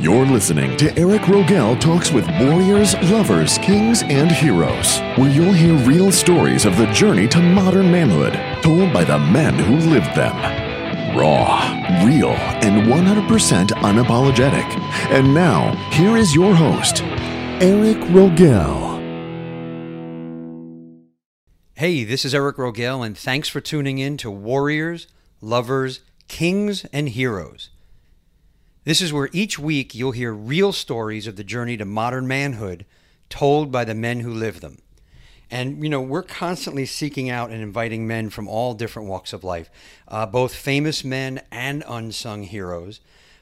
You're listening to Eric Rogel Talks with Warriors, Lovers, Kings, and Heroes, where you'll hear real stories of the journey to modern manhood, told by the men who lived them. Raw, real, and 100% unapologetic. And now, here is your host, Eric Rogel. Hey, this is Eric Rogel, and thanks for tuning in to Warriors, Lovers, Kings, and Heroes. This is where each week you'll hear real stories of the journey to modern manhood told by the men who live them. And, you know, we're constantly seeking out and inviting men from all different walks of life, uh, both famous men and unsung heroes.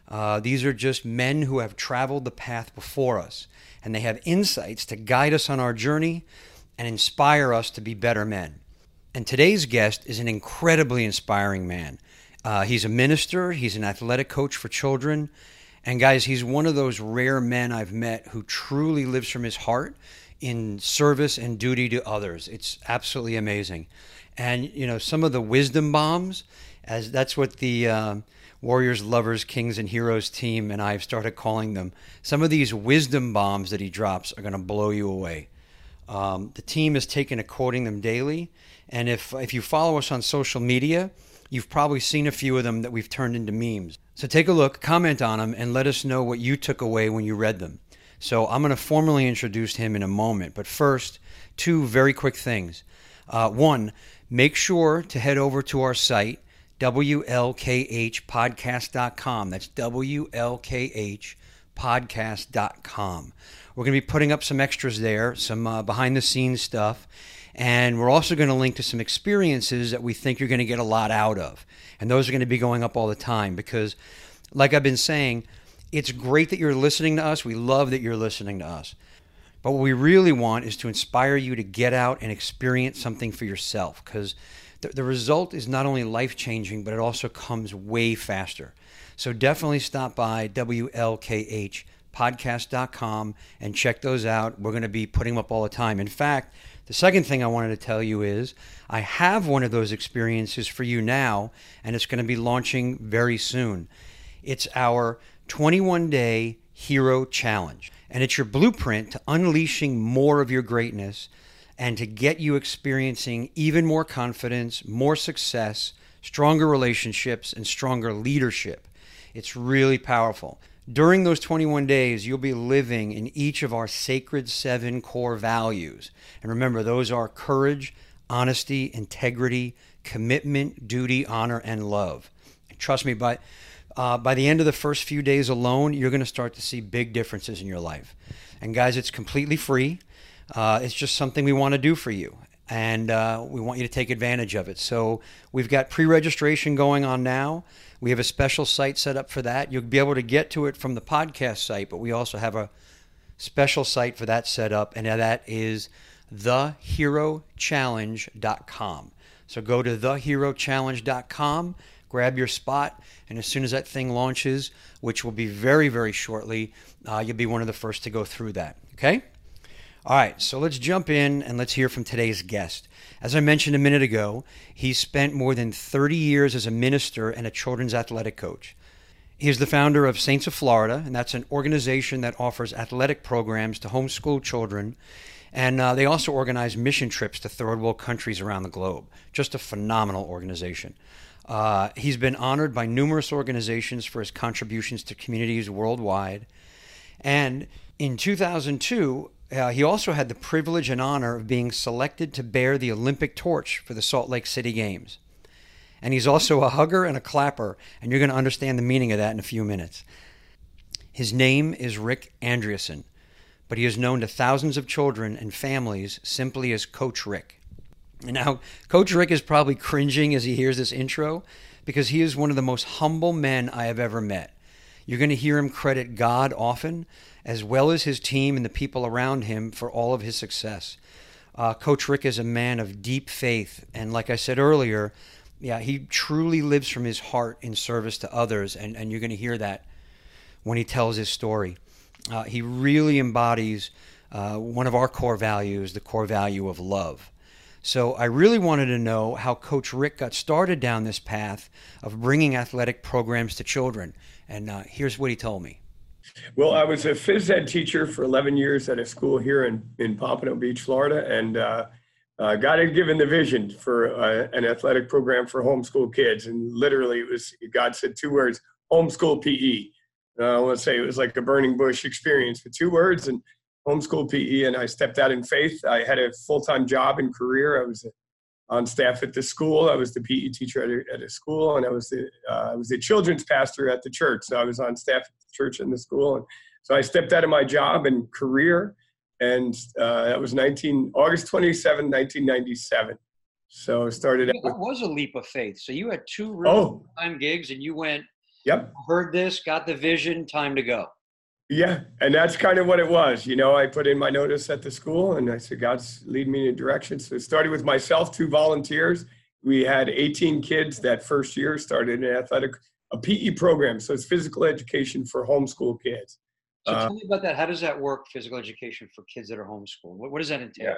Uh, these are just men who have traveled the path before us, and they have insights to guide us on our journey and inspire us to be better men. And today's guest is an incredibly inspiring man. Uh, he's a minister, he's an athletic coach for children. And guys, he's one of those rare men I've met who truly lives from his heart in service and duty to others. It's absolutely amazing. And, you know, some of the wisdom bombs, as that's what the uh, Warriors, Lovers, Kings, and Heroes team and I have started calling them. Some of these wisdom bombs that he drops are going to blow you away. Um, the team has taken to quoting them daily. And if, if you follow us on social media, You've probably seen a few of them that we've turned into memes. So take a look, comment on them, and let us know what you took away when you read them. So I'm going to formally introduce him in a moment. But first, two very quick things. Uh, one, make sure to head over to our site, WLKHpodcast.com. That's WLKHpodcast.com. We're going to be putting up some extras there, some uh, behind the scenes stuff. And we're also going to link to some experiences that we think you're going to get a lot out of. And those are going to be going up all the time because, like I've been saying, it's great that you're listening to us. We love that you're listening to us. But what we really want is to inspire you to get out and experience something for yourself because the, the result is not only life changing, but it also comes way faster. So definitely stop by WLKHpodcast.com and check those out. We're going to be putting them up all the time. In fact, the second thing I wanted to tell you is I have one of those experiences for you now, and it's going to be launching very soon. It's our 21 day hero challenge, and it's your blueprint to unleashing more of your greatness and to get you experiencing even more confidence, more success, stronger relationships, and stronger leadership. It's really powerful. During those 21 days, you'll be living in each of our sacred seven core values. And remember, those are courage, honesty, integrity, commitment, duty, honor, and love. And trust me, by, uh, by the end of the first few days alone, you're going to start to see big differences in your life. And guys, it's completely free. Uh, it's just something we want to do for you. And uh, we want you to take advantage of it. So we've got pre registration going on now. We have a special site set up for that. You'll be able to get to it from the podcast site, but we also have a special site for that set up, and that is theherochallenge.com. So go to theherochallenge.com, grab your spot, and as soon as that thing launches, which will be very, very shortly, uh, you'll be one of the first to go through that. Okay? All right, so let's jump in and let's hear from today's guest. As I mentioned a minute ago, he spent more than 30 years as a minister and a children's athletic coach. He is the founder of Saints of Florida, and that's an organization that offers athletic programs to homeschool children. And uh, they also organize mission trips to third world countries around the globe. Just a phenomenal organization. Uh, he's been honored by numerous organizations for his contributions to communities worldwide. And in 2002, uh, he also had the privilege and honor of being selected to bear the Olympic torch for the Salt Lake City Games. And he's also a hugger and a clapper, and you're going to understand the meaning of that in a few minutes. His name is Rick Andreasen, but he is known to thousands of children and families simply as Coach Rick. And now, Coach Rick is probably cringing as he hears this intro because he is one of the most humble men I have ever met. You're going to hear him credit God often, as well as his team and the people around him for all of his success. Uh, Coach Rick is a man of deep faith, and like I said earlier, yeah, he truly lives from his heart in service to others, and, and you're going to hear that when he tells his story. Uh, he really embodies uh, one of our core values, the core value of love. So I really wanted to know how Coach Rick got started down this path of bringing athletic programs to children. And uh, here's what he told me. Well, I was a phys ed teacher for 11 years at a school here in, in Pompano Beach, Florida, and uh, uh, God had given the vision for uh, an athletic program for homeschool kids. And literally, it was God said two words homeschool PE. Uh, I want to say it was like a burning bush experience for two words and homeschool PE. And I stepped out in faith. I had a full time job and career. I was on staff at the school. I was the PE teacher at a, at a school, and I was the uh, I was the children's pastor at the church. So I was on staff at the church and the school, and so I stepped out of my job and career, and uh, that was 19 August 27, 1997. So I started. Yeah, that was a leap of faith. So you had two real oh. time gigs, and you went. Yep. Heard this, got the vision, time to go. Yeah, and that's kind of what it was. You know, I put in my notice at the school and I said, God's leading me in a direction. So it started with myself, two volunteers. We had 18 kids that first year, started an athletic, a PE program. So it's physical education for homeschool kids. So uh, tell me about that. How does that work, physical education for kids that are homeschooled? What, what does that entail? Yeah.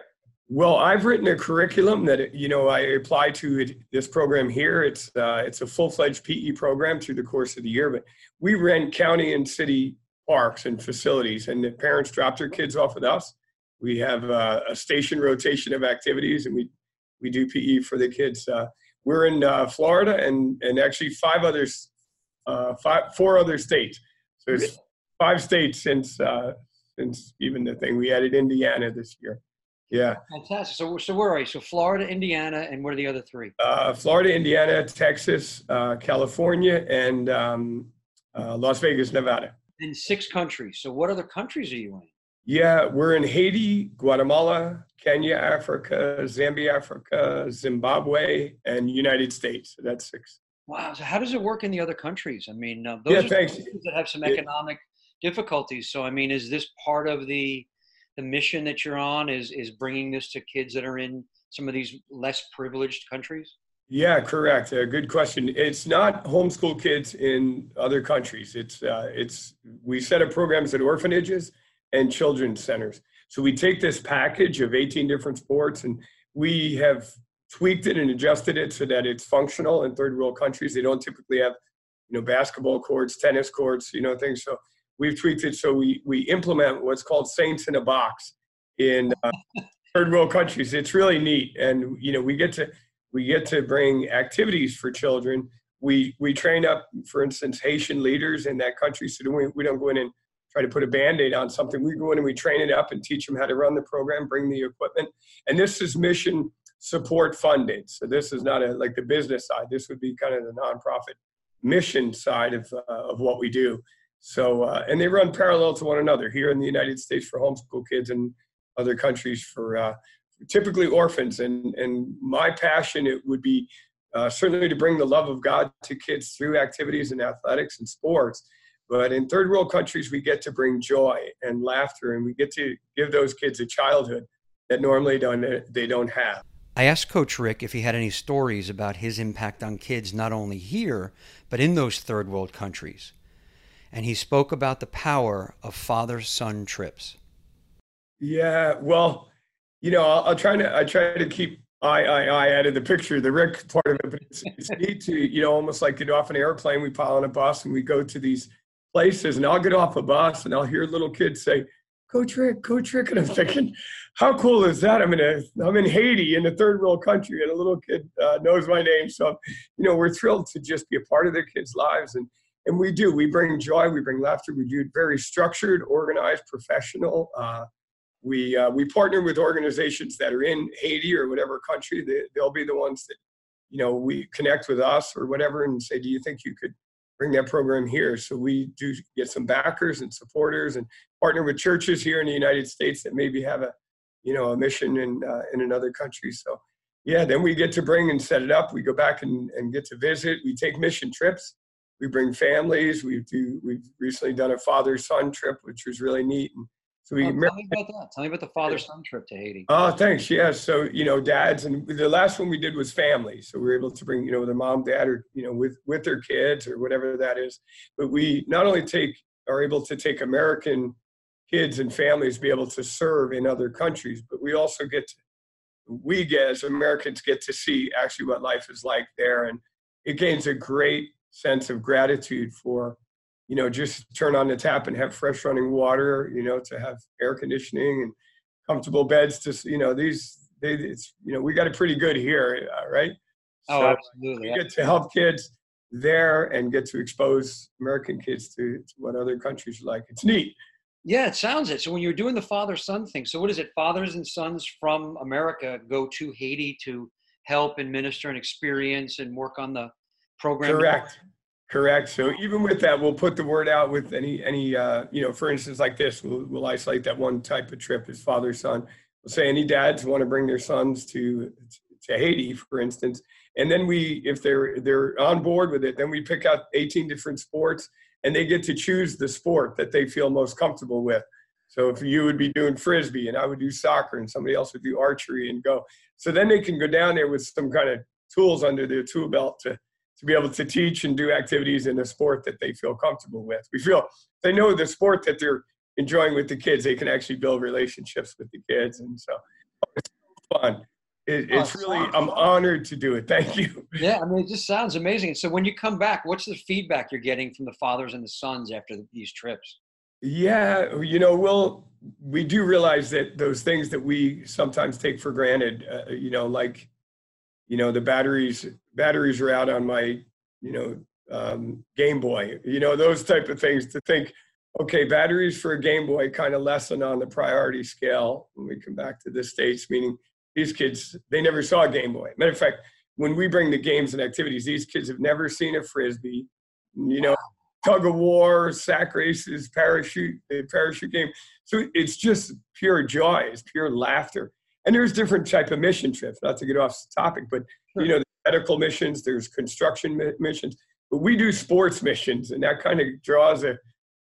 Well, I've written a curriculum that you know I apply to this program here. It's uh, it's a full-fledged PE program through the course of the year, but we rent county and city parks and facilities, and the parents drop their kids off with us. We have a, a station rotation of activities, and we we do PE for the kids. Uh, we're in uh, Florida and and actually five others, uh, five four other states. So it's five states since uh, since even the thing we added Indiana this year. Yeah. Fantastic. So, so where are you? So Florida, Indiana, and what are the other three? Uh, Florida, Indiana, Texas, uh, California, and um, uh, Las Vegas, Nevada in six countries. So what other countries are you in? Yeah, we're in Haiti, Guatemala, Kenya, Africa, Zambia, Africa, Zimbabwe, and United States. That's six. Wow. So how does it work in the other countries? I mean, uh, those yeah, are thanks. countries that have some economic yeah. difficulties. So I mean, is this part of the the mission that you're on? Is is bringing this to kids that are in some of these less privileged countries? Yeah, correct. Uh, good question. It's not homeschool kids in other countries. It's uh, it's we set up programs at orphanages and children's centers. So we take this package of 18 different sports and we have tweaked it and adjusted it so that it's functional in third world countries. They don't typically have, you know, basketball courts, tennis courts, you know, things. So we've tweaked it so we we implement what's called saints in a box in uh, third world countries. It's really neat, and you know, we get to we get to bring activities for children. We we train up, for instance, Haitian leaders in that country, so we, we don't go in and try to put a band-aid on something. We go in and we train it up and teach them how to run the program, bring the equipment. And this is mission support funded. So this is not a, like the business side. This would be kind of the nonprofit mission side of, uh, of what we do. So, uh, and they run parallel to one another here in the United States for homeschool kids and other countries for uh, typically orphans. And, and my passion, it would be uh, certainly to bring the love of God to kids through activities in athletics and sports. But in third world countries, we get to bring joy and laughter, and we get to give those kids a childhood that normally don't, they don't have. I asked Coach Rick if he had any stories about his impact on kids, not only here, but in those third world countries. And he spoke about the power of father son trips. Yeah, well, you know, I'll, I'll, try to I try to keep I I I out of the picture, the Rick part of it, but it's, it's neat to you know almost like get off an airplane, we pile on a bus, and we go to these places, and I'll get off a bus, and I'll hear little kids say, "Coach Rick, Coach Rick," and I'm thinking, how cool is that? I'm in a I'm in Haiti in a third world country, and a little kid uh, knows my name, so you know we're thrilled to just be a part of their kids' lives and. And we do. We bring joy. We bring laughter. We do it very structured, organized, professional. Uh, we uh, we partner with organizations that are in Haiti or whatever country. They, they'll be the ones that you know we connect with us or whatever and say, do you think you could bring that program here? So we do get some backers and supporters and partner with churches here in the United States that maybe have a you know a mission in uh, in another country. So yeah, then we get to bring and set it up. We go back and, and get to visit. We take mission trips. We bring families. We do. We've recently done a father son trip, which was really neat. And so we oh, tell me about that. Tell me about the father son trip to Haiti. Oh, thanks. Yeah. So you know, dads, and the last one we did was family. So we were able to bring you know their mom, dad, or you know with with their kids or whatever that is. But we not only take are able to take American kids and families be able to serve in other countries, but we also get to, we get as Americans get to see actually what life is like there, and it gains a great sense of gratitude for you know, just turn on the tap and have fresh running water, you know, to have air conditioning and comfortable beds to, you know, these, they, it's, you know, we got it pretty good here, uh, right? Oh, So absolutely. we get to help kids there and get to expose American kids to, to what other countries are like. It's neat. Yeah, it sounds it. So when you're doing the father son thing, so what is it? Fathers and sons from America go to Haiti to help and minister and experience and work on the program. Correct. Correct. So even with that, we'll put the word out with any any uh, you know, for instance, like this, we'll, we'll isolate that one type of trip as father son. We'll say any dads want to bring their sons to to Haiti, for instance, and then we, if they're they're on board with it, then we pick out 18 different sports, and they get to choose the sport that they feel most comfortable with. So if you would be doing frisbee, and I would do soccer, and somebody else would do archery, and go. So then they can go down there with some kind of tools under their tool belt to to be able to teach and do activities in a sport that they feel comfortable with. We feel they know the sport that they're enjoying with the kids, they can actually build relationships with the kids, and so it's fun. It, Oh, it's really, I'm honored to do it. Thank you. Yeah, I mean, it just sounds amazing. So when you come back, what's the feedback you're getting from the fathers and the sons after these trips? Yeah, you know, we'll we do realize that those things that we sometimes take for granted, uh, you know, like, you know, the batteries batteries are out on my, you know, um, Game Boy, you know, those type of things. To think, okay, batteries for a Game Boy kind of lesson on the priority scale when we come back to the states. Meaning, these kids they never saw a Game Boy. Matter of fact, when we bring the games and activities, these kids have never seen a frisbee. You know, tug of war, sack races, parachute, the parachute game. So it's just pure joy, it's pure laughter. And there's different type of mission trips. Not to get off the topic, but you know, medical missions. There's construction mi- missions, but we do sports missions, and that kind of draws a.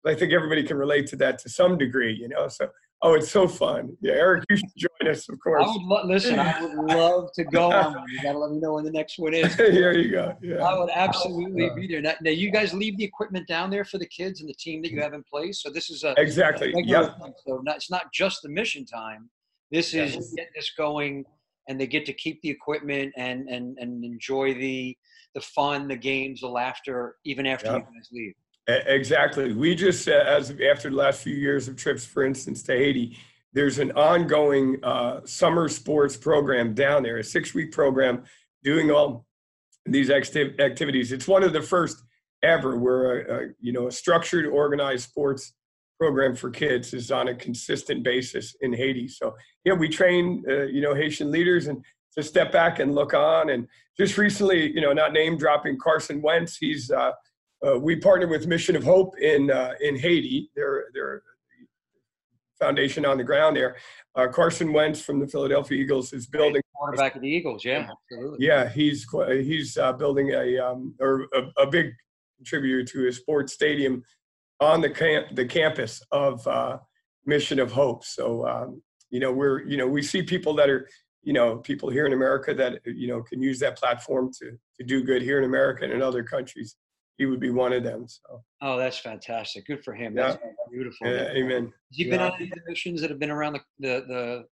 I think everybody can relate to that to some degree, you know. So, oh, it's so fun. Yeah, Eric, you should join us, of I course. would lo- listen. I would love to go on. one. You got to let me know when the next one is. Here you go. yeah. I would absolutely uh, be there. Uh. Now, now, you guys leave the equipment down there for the kids and the team that you have in place. So this is a Exactly. thing. So not, it's not just the mission time. This is Yes. get this going, and they get to keep the equipment and and and enjoy the the fun, the games, the laughter, even after Yeah. you guys leave. Exactly. We just, uh, as after the last few years of trips, for instance, to Haiti, there's an ongoing uh, summer sports program down there, a six week program doing all these acti- activities. It's one of the first ever where, a, a, you know, a structured, organized sports program for kids is on a consistent basis in Haiti. So, yeah, we train, uh, you know, Haitian leaders and to step back and look on. And just recently, you know, not name dropping Carson Wentz, he's, uh, uh, we partnered with Mission of Hope in uh, in Haiti. They're they're foundation on the ground there. Uh, Carson Wentz from the Philadelphia Eagles is building. Quarterback of the Eagles, yeah, absolutely. Yeah, he's he's uh, building a um, or a, a big contributor to a sports stadium on the camp the campus of uh, Mission of Hope. So um, you know we're you know we see people that are you know people here in America that you know can use that platform to to do good here in America and in other countries. He would be one of them. So Oh, that's fantastic. Good for him. Yeah. That's beautiful. yeah, Has amen. he been Yeah. on any the missions that have been around the, the the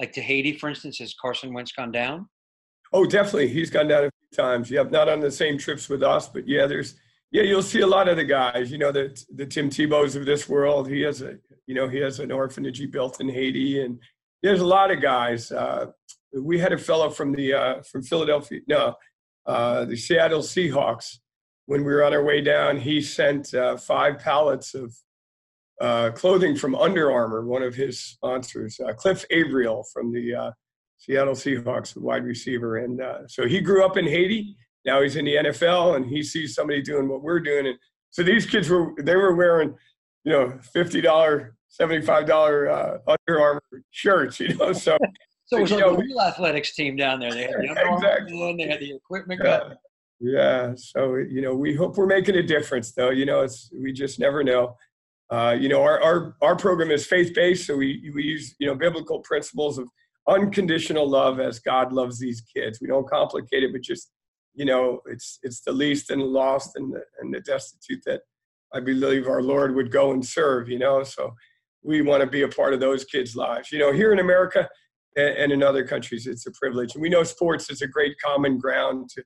like to Haiti, for instance? Has Carson Wentz gone down? Oh, definitely. He's gone down a few times. Yep, not on the same trips with us, but yeah, there's yeah, you'll see a lot of the guys. You know, the the Tim Tebow's of this world. He has a you know he has an orphanage he built in Haiti, and there's a lot of guys. Uh, we had a fellow from the uh, from Philadelphia, no, uh, the Seattle Seahawks. When we were on our way down, he sent uh, five pallets of uh, clothing from Under Armour, one of his sponsors, uh, Cliff Avril from the Seattle Seahawks, wide receiver. And so he grew up in Haiti. Now he's in the NFL and he sees somebody doing what we're doing. And so these kids were, they were wearing, you know, $50, $75 uh, Under Armour shirts, you know. So So it was You like know, a real athletics team down there. They had the Under Armour Exactly. on, they had the equipment. guy. yeah, yeah. So, you know, we hope we're making a difference though. You know, it's, we just never know. Uh, you know, our, our, our program is faith-based. So we, we use, you know, biblical principles of unconditional love as God loves these kids. We don't complicate it, but just, you know, it's, it's the least and lost and the, and the destitute that I believe our Lord would go and serve, you know? So we want to be a part of those kids' lives. You know, here in America and, and in other countries, it's a privilege. And we know sports is a great common ground to,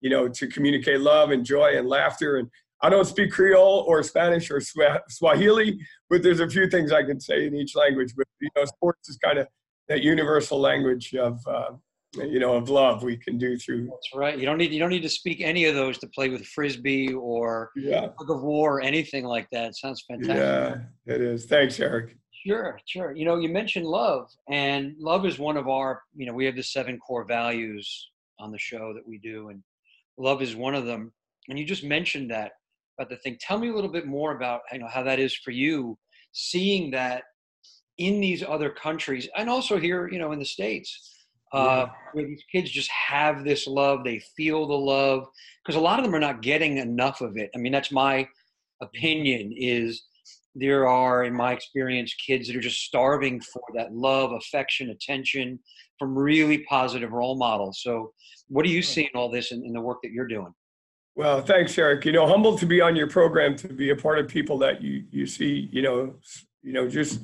you know, to communicate love and joy and laughter. And I don't speak Creole or Spanish or Swahili, but there's a few things I can say in each language. But you know, sports is kind of that universal language of uh, you know of love we can do through. That's right. You don't need you don't need to speak any of those to play with frisbee or yeah. tug of war or anything like that. It sounds fantastic. Yeah, it is. Thanks, Eric. Sure, sure. You know, you mentioned love, and love is one of our. You know, we have the seven core values on the show that we do, and love is one of them. And you just mentioned that about the thing. Tell me a little bit more about you know how that is for you, seeing that in these other countries, and also here, you know, in the states. Uh, where these kids just have this love, they feel the love, because a lot of them are not getting enough of it. I mean, that's my opinion. Is there are, in my experience, kids that are just starving for that love, affection, attention from really positive role models. So, what do you see in all this in, in the work that you're doing? Well, thanks, Eric. You know, humbled to be on your program, to be a part of people that you you see, you know, you know, just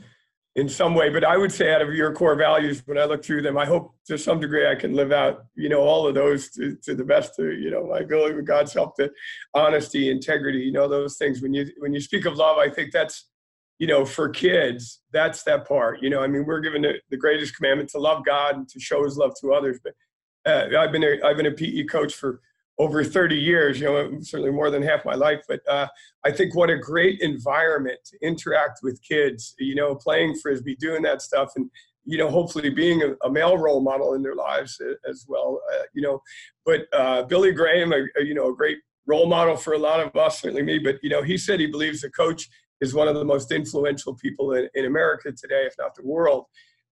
in some way. But I would say, out of your core values, when I look through them, I hope to some degree I can live out, you know, all of those to, to the best of you know my ability with God's help. The honesty, integrity, you know, those things. When you when you speak of love, I think that's you know, for kids, that's that part. You know, I mean, we're given the, the greatest commandment to love God and to show His love to others. But uh, I've been a, I've been a PE coach for over 30 years, you know, certainly more than half my life. But uh, I think what a great environment to interact with kids, you know, playing frisbee, doing that stuff, and you know, hopefully being a, a male role model in their lives as well. Uh, you know, but uh, Billy Graham, a, a, you know, a great role model for a lot of us, certainly me. But you know, he said he believes a coach is one of the most influential people in, in America today, if not the world.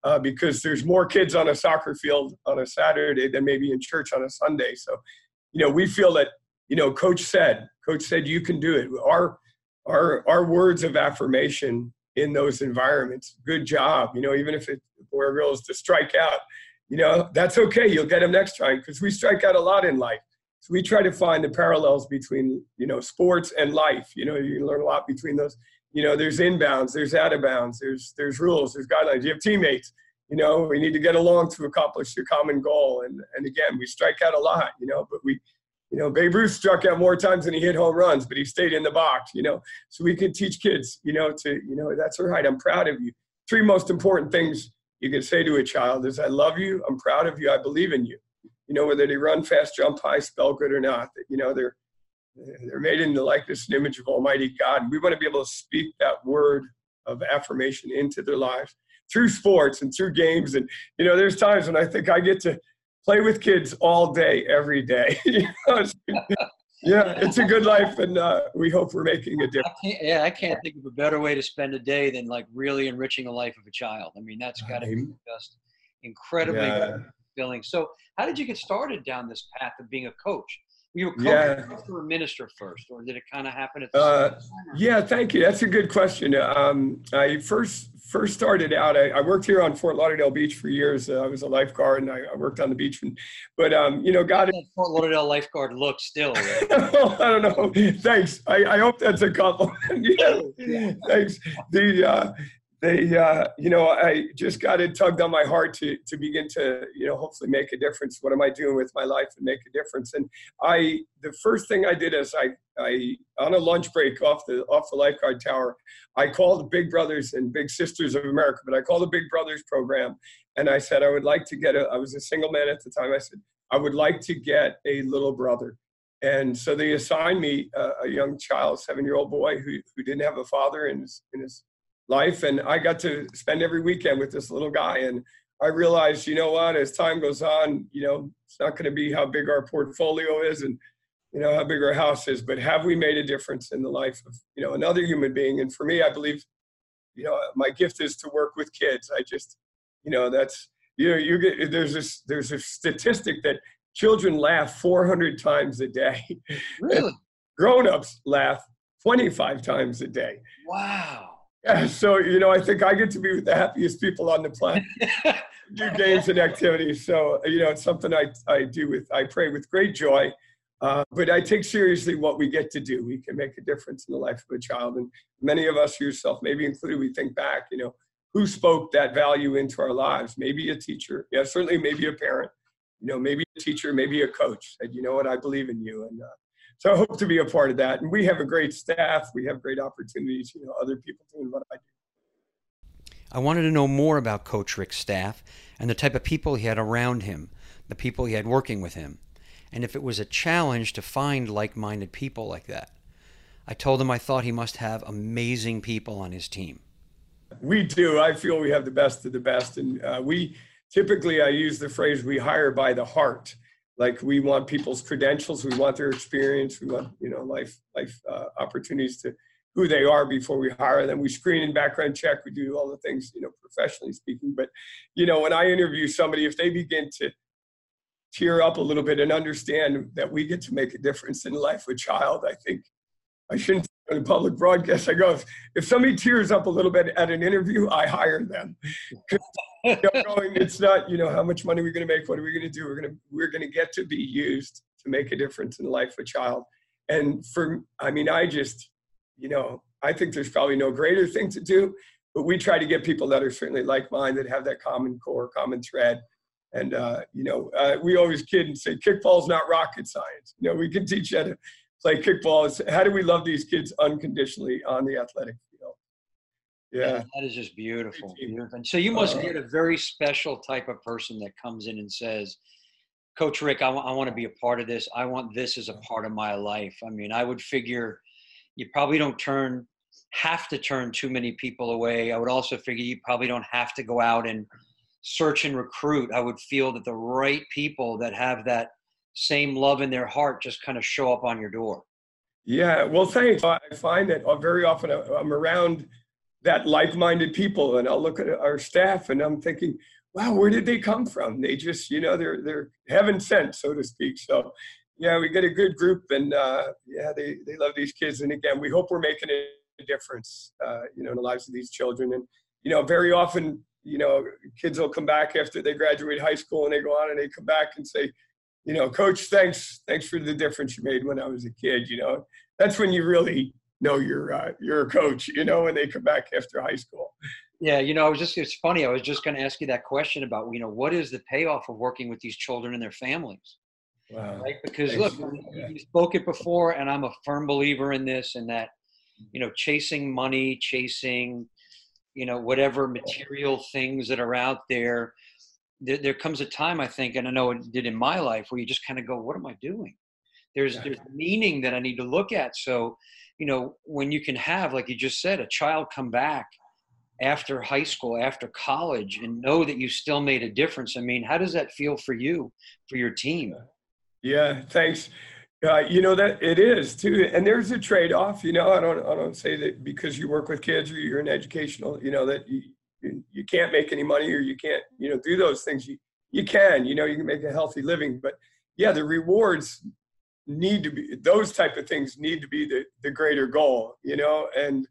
Uh, because there's more kids on a soccer field on a Saturday than maybe in church on a Sunday. So you know, we feel that, you know, coach said, coach said, you can do it. Our, our, our words of affirmation in those environments, good job. You know, even if it, boy or girl is to strike out, you know, that's okay. You'll get them next time because we strike out a lot in life. So we try to find the parallels between, you know, sports and life. You know, you learn a lot between those. You know, there's inbounds, there's out of bounds, there's there's rules, there's guidelines. You have teammates you know we need to get along to accomplish the common goal. And and again we strike out a lot you know but we you know babe ruth struck out more times than he hit home runs but he stayed in the box you know. So we can teach kids you know to you know that's all right i'm proud of you. Three most important things you can say to a child is i love you i'm proud of you i believe in you. You know whether they run fast jump high spell good or not you know they're they're made in the likeness and image of almighty god. And we want to be able to speak that word of affirmation into their lives through sports and through games. And, you know, there's times when I think I get to play with kids all day, every day. yeah, it's a good life, and uh, we hope we're making a difference. I yeah, I can't think of a better way to spend a day than like really enriching the life of a child. I mean, that's got to be just incredibly yeah. fulfilling. So, how did you get started down this path of being a coach? Were you a coach yeah. or a minister first, or did it kind of happen at the uh, same time? Yeah, thank you. That's a good question. Um, I first first started out, I, I, worked here on Fort Lauderdale Beach for years. Uh, I was a lifeguard and I, I worked on the beach. And, but, um, you know, God. Fort Lauderdale lifeguard look still. Right? I don't know. Thanks. I, I hope that's a compliment. yeah. Thanks. The, uh, they, uh, you know, I just got it tugged on my heart to, to begin to, you know, hopefully make a difference. What am I doing with my life and make a difference? And I, the first thing I did is I, I, on a lunch break off the, off the lifeguard tower, I called Big Brothers and Big Sisters of America, but I called the Big Brothers program. And I said, I would like to get a, I was a single man at the time. I said, I would like to get a little brother. And so they assigned me a, a young child, seven year old boy who, who didn't have a father in his, in his life. And I got to spend every weekend with this little guy. And I realized, you know what, as time goes on, you know, it's not going to be how big our portfolio is and, you know, how big our house is, but have we made a difference in the life of, you know, another human being? And for me, I believe, you know, my gift is to work with kids. I just, you know, that's, you know, you get, there's this, there's a statistic that children laugh 400 times a day. Really? Grown-ups laugh 25 times a day. Wow. Yeah, so you know, I think I get to be with the happiest people on the planet. do games and activities. So you know, it's something I I do with I pray with great joy. Uh, but I take seriously what we get to do. We can make a difference in the life of a child, and many of us, yourself, maybe included, we think back. You know, who spoke that value into our lives? Maybe a teacher. Yeah, certainly, maybe a parent. You know, maybe a teacher, maybe a coach said, "You know what? I believe in you." And uh, so I hope to be a part of that. And we have a great staff. We have great opportunities. You know, other people doing what I do. I wanted to know more about Coach Rick's staff and the type of people he had around him, the people he had working with him, and if it was a challenge to find like minded people like that. I told him I thought he must have amazing people on his team. We do. I feel we have the best of the best. And uh, we typically, I use the phrase, we hire by the heart. Like we want people's credentials, we want their experience, we want, you know, life, life uh, opportunities to who they are before we hire them. We screen and background check. We do all the things, you know, professionally speaking. But, you know, when I interview somebody, if they begin to tear up a little bit and understand that we get to make a difference in life a child, I think I shouldn't in public broadcast. I go, if, if somebody tears up a little bit at an interview, I hire them. you know, going, it's not, you know, how much money we're going to make. What are we going to do? We're going to, we're going to get to be used to make a difference in the life of a child. And for, I mean, I just, you know, I think there's probably no greater thing to do, but we try to get people that are certainly like mine that have that common core, common thread. And, uh, you know, uh, we always kid and say kickball's not rocket science. You know, we can teach you how to play kickball. Is how do we love these kids unconditionally on the athletic field? Yeah, that is just beautiful. beautiful. So you must uh, get a very special type of person that comes in and says, Coach Rick, I, w- I want to be a part of this. I want this as a part of my life. I mean, I would figure you probably don't turn have to turn too many people away. I would also figure you probably don't have to go out and search and recruit. I would feel that the right people that have that same love in their heart just kind of show up on your door. Yeah, well, thanks. I find that very often I'm around that like-minded people, and I'll look at our staff, and I'm thinking, "Wow, where did they come from? They just, you know, they're they're heaven sent, so to speak." So, yeah, we get a good group, and uh, yeah, they they love these kids, and again, we hope we're making a difference, uh, you know, in the lives of these children, and you know, very often, you know, kids will come back after they graduate high school, and they go on and they come back and say you know, coach, thanks, thanks for the difference you made when I was a kid. You know, that's when you really know you're uh, you're a coach. You know, when they come back after high school. Yeah, you know, I was just it's funny. I was just going to ask you that question about you know what is the payoff of working with these children and their families. Wow. Right? Because Thanks. look, yeah. you spoke it before, and I'm a firm believer in this and that, you know, chasing money, chasing, you know, whatever material things that are out there there, there comes a time I think, and I know it did in my life, where you just kind of go, "What am I doing?" There's yeah. there's meaning that I need to look at. So, you know, when you can have, like you just said, a child come back after high school, after college, and know that you still made a difference. I mean, how does that feel for you, for your team? Yeah, thanks. Uh, you know that it is too, and there's a trade-off. You know, I don't, I don't say that because you work with kids or you're an educational, you know, that you, you can't make any money or you can't you know do those things. You you can you know you can make a healthy living but yeah the rewards need to be those type of things need to be the the greater goal you know? And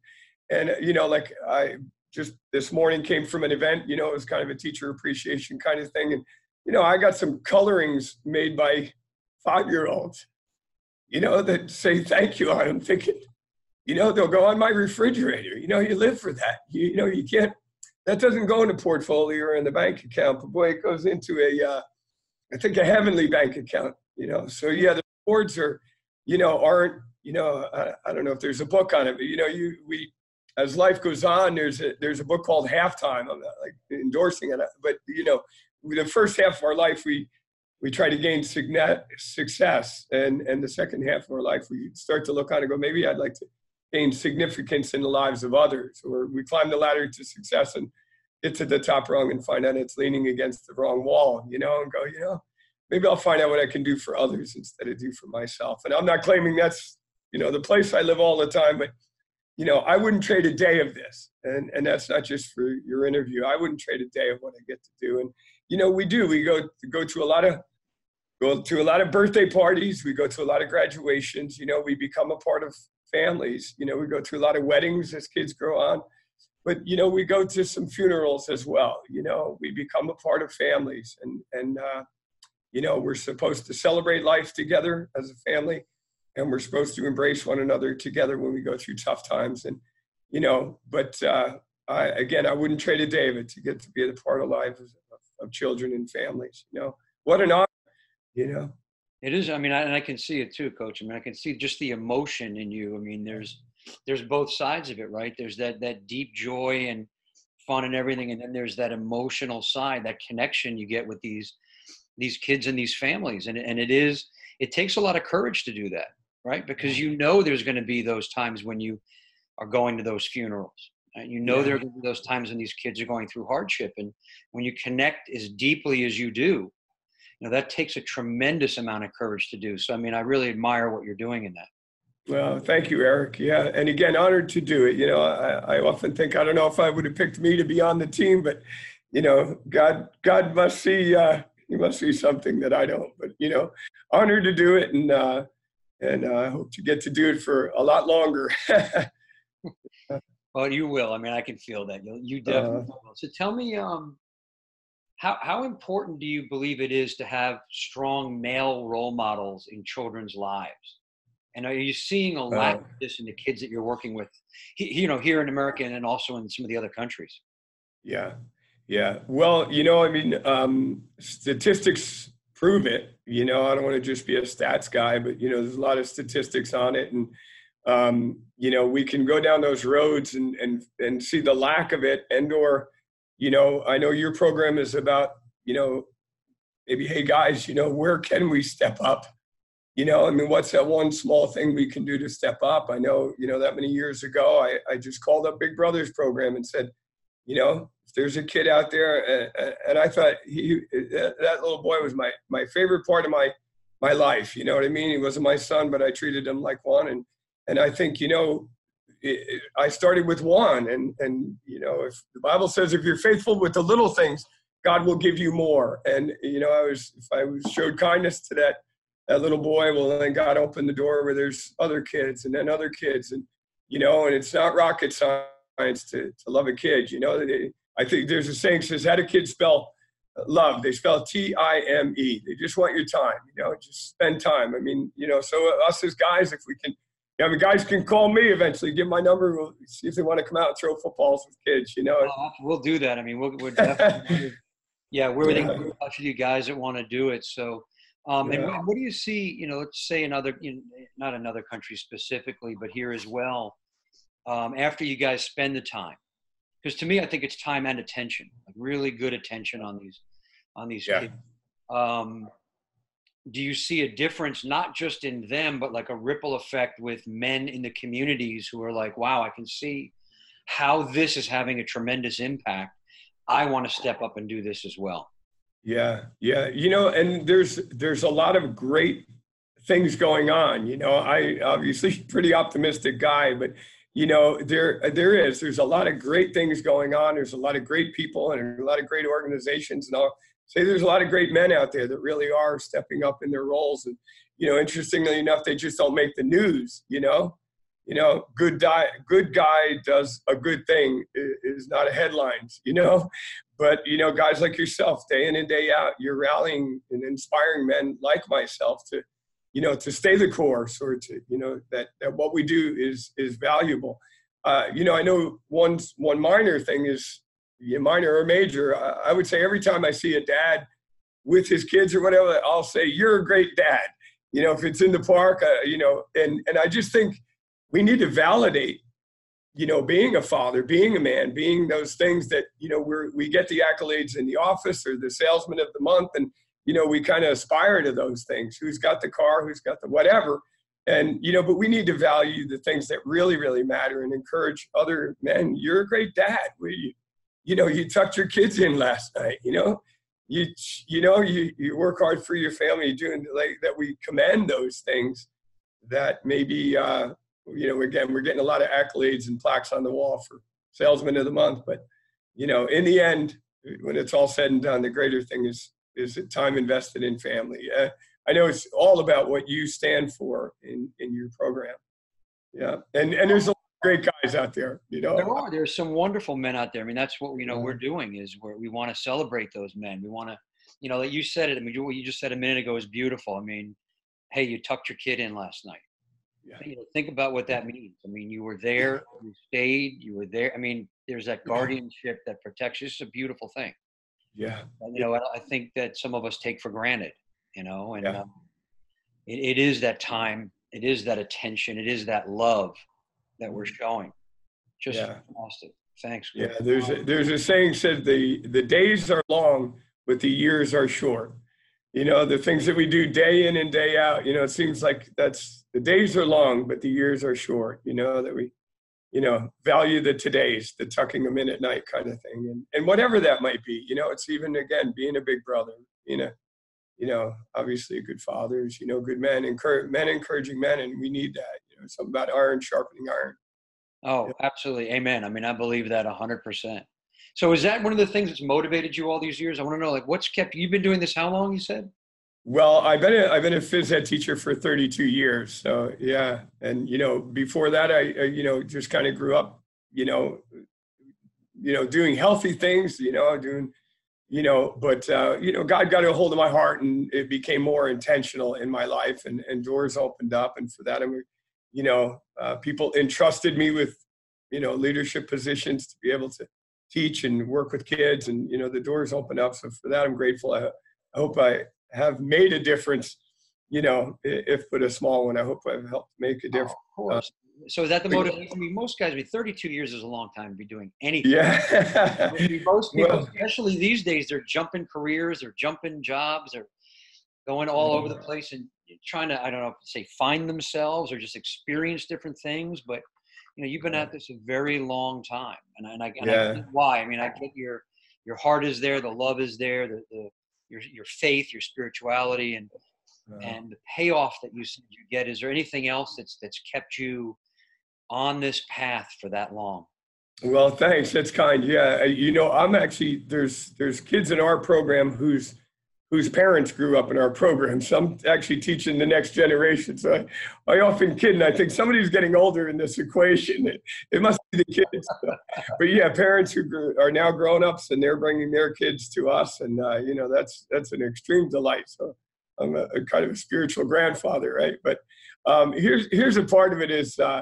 and you know like i just this morning came from an event you know it was kind of a teacher appreciation kind of thing. And you know i got some colorings made by five year olds you know that say thank you. On them thinking you know they'll go on my refrigerator. You know you live for that. You, you know you can't that doesn't go in portfolio or in the bank account, but boy, it goes into a, uh, I think a heavenly bank account, you know. So yeah, the rewards are, you know, aren't, you know, I, I don't know if there's a book on it, but you know, you we as life goes on, there's a there's a book called Halftime. I'm not like endorsing it, but you know, the first half of our life we we try to gain success, and and the second half of our life we start to look on and go, maybe I'd like to gain significance in the lives of others, or we climb the ladder to success and get to the top rung and find out it's leaning against the wrong wall, you know, and go, you know, maybe I'll find out what I can do for others instead of do for myself. And I'm not claiming that's, you know, the place I live all the time, but you know, I wouldn't trade a day of this. And and that's not just for your interview. I wouldn't trade a day of what I get to do. And you know, we do. We go go to a lot of go to a lot of birthday parties. We go to a lot of graduations. You know, we become a part of families. You know, we go through a lot of weddings as kids grow on, but you know, we go to some funerals as well. You know, we become a part of families, and and uh, you know, we're supposed to celebrate life together as a family, and we're supposed to embrace one another together when we go through tough times. And you know, but uh, I, again, I wouldn't trade a David to get to be a part of lives of, of children and families. You know, what an honor. You know, It is. I mean, I, and I can see it too, Coach. I mean, I can see just the emotion in you. I mean, there's there's both sides of it, right? There's that that deep joy and fun and everything, and then there's that emotional side, that connection you get with these these kids and these families, and and it is it takes a lot of courage to do that, right? Because you know there's going to be those times when you are going to those funerals. Right? You know yeah. there are going to be those times when these kids are going through hardship, and when you connect as deeply as you do, you know that takes a tremendous amount of courage to do. So i mean i really admire what you're doing in that. Well thank you eric. Yeah and again honored to do it. You know i, I often think i don't know if i would have picked me to be on the team but you know god god must see uh he must see something that i don't. But you know honored to do it and uh and uh, i hope to get to do it for a lot longer. Well you will. I mean i can feel that. You, you definitely uh, will. So tell me um how, how important do you believe it is to have strong male role models in children's lives? And are you seeing a lack uh, of this in the kids that you're working with, you know, here in America and also in some of the other countries? Yeah, yeah. Well, you know, I mean, um, statistics prove it. You know, I don't want to just be a stats guy, but you know, there's a lot of statistics on it, and um, you know, we can go down those roads and and and see the lack of it, and or you know, I know your program is about, you know, maybe, hey guys, you know, where can we step up? You know, I mean, what's that one small thing we can do to step up? I know, you know, that many years ago, I, I just called up Big Brothers program and said, you know, if there's a kid out there, and, and I thought he, that little boy was my, my favorite part of my, my life. You know what I mean? He wasn't my son, but I treated him like one. And, and I think, you know, I started with one, and and you know, if the Bible says if you're faithful with the little things, God will give you more. And you know, I was if I was showed kindness to that that little boy, well, then God opened the door where there's other kids, and then other kids, and you know, and it's not rocket science to to love a kid. You know, I think there's a saying says, "How do kids spell?" love. They spell T I M E. They just want your time, you know, just spend time. I mean, you know, so us as guys, if we can yeah, the guys can call me eventually. Give my number. We'll see if they want to come out and throw footballs with kids. You know, well, we'll do that. I mean, we'll, we're definitely, yeah, we're yeah. in touch with you guys that want to do it. So, um, yeah. and what do you see? You know, let's say another, know, not another country specifically, but here as well. Um, after you guys spend the time, because to me, I think it's time and attention, like really good attention on these, on these yeah. kids. Um, do you see a difference not just in them but like a ripple effect with men in the communities who are like wow i can see how this is having a tremendous impact. I want to step up and do this as well. Yeah yeah. You know and there's there's a lot of great things going on. You know i obviously pretty optimistic guy but you know there there is there's a lot of great things going on. There's a lot of great people and a lot of great organizations and all say there's a lot of great men out there that really are stepping up in their roles and you know interestingly enough they just don't make the news you know? You know good di- good guy does a good thing is not a headlines you know? But you know guys like yourself day in and day out you're rallying and inspiring men like myself to you know to stay the course or to you know that, that what we do is is valuable. Uh, you know i know one one minor thing is minor or major, I would say every time I see a dad with his kids or whatever, I'll say, "You're a great dad." You know, if it's in the park, uh, you know, and and I just think we need to validate, you know, being a father, being a man, being those things that you know we're we get the accolades in the office or the salesman of the month, and you know we kind of aspire to those things. Who's got the car? Who's got the whatever? And you know, but we need to value the things that really, really matter and encourage other men. You're a great dad. We you know, you tucked your kids in last night, you know, you, you know, you, you work hard for your family doing like that. We commend those things that maybe, uh, you know, again, we're getting a lot of accolades and plaques on the wall for salesman of the month, but you know, in the end, when it's all said and done, the greater thing is, is the time invested in family. Uh, I know it's all about what you stand for in, in your program. Yeah. And, and there's a great guys out there. You know, there are. There's some wonderful men out there. I mean, that's what you know we're doing is where we want to celebrate those men. We want to, you know, like you said it. I mean, what you just said a minute ago is beautiful. I mean, hey, you tucked your kid in last night. Yeah. You know, think about what that means. I mean, you were there, you stayed, you were there. I mean, there's that guardianship that protects you. It's a beautiful thing. Yeah. And, you know, I think that some of us take for granted. You know, and. Yeah. Um, it, it is that time, it is that attention, it is that love that we're showing. Just yeah. fantastic. Thanks. Yeah, there's a, there's a saying said the the days are long, but the years are short. You know, the things that we do day in and day out. You know, it seems like that's the days are long, but the years are short. You know that we, you know, value the todays, the tucking them in at night kind of thing, and and whatever that might be. You know, it's even again being a big brother. You know, you know, obviously good fathers. You know, good men, encourage men encouraging men, and we need that. Know, something about iron sharpening iron. Oh, absolutely. Amen. I mean, I believe that 100%. So is that one of the things that's motivated you all these years? I want to know, like, what's kept you've been doing this how long? You said. Well, I've been a, I've been a phys ed teacher for 32 years. So yeah, and you know, before that, I, I you know just kind of grew up, you know, you know, doing healthy things, you know, doing, you know, but uh, you know, God got a hold of my heart, and it became more intentional in my life, and and doors opened up, and for that, I'm you know, uh, people entrusted me with, you know, leadership positions to be able to teach and work with kids, and you know, the doors open up. So for that, I'm grateful. I, I hope I have made a difference. You know, if but a small one, I hope I've helped make a difference. Oh, of course. Uh, so is that the motivation? I mean, most guys, I mean, 32 years is a long time to be doing anything. Yeah. most people, well, especially these days, they're jumping careers, they're jumping jobs, they're going all over the place and trying to I don't know say find themselves or just experience different things. But you know, you've been at this a very long time, and, and I, and yeah. I why. I mean, I get your your heart is there, the love is there, the, the your your faith, your spirituality, and and the payoff that you you get. Is there anything else that's that's kept you on this path for that long? Well, thanks. That's kind. Yeah, you know, I'm actually there's there's kids in our program whose whose parents grew up in our program. So I'm actually teaching the next generation. So I, I often kid and I think somebody's getting older in this equation. It, it must be the kids. but yeah, parents who grew, are now grown ups and they're bringing their kids to us. And, uh, you know, that's, that's an extreme delight. So I'm a, a kind of a spiritual grandfather, right? But um, here's, here's a part of it is uh,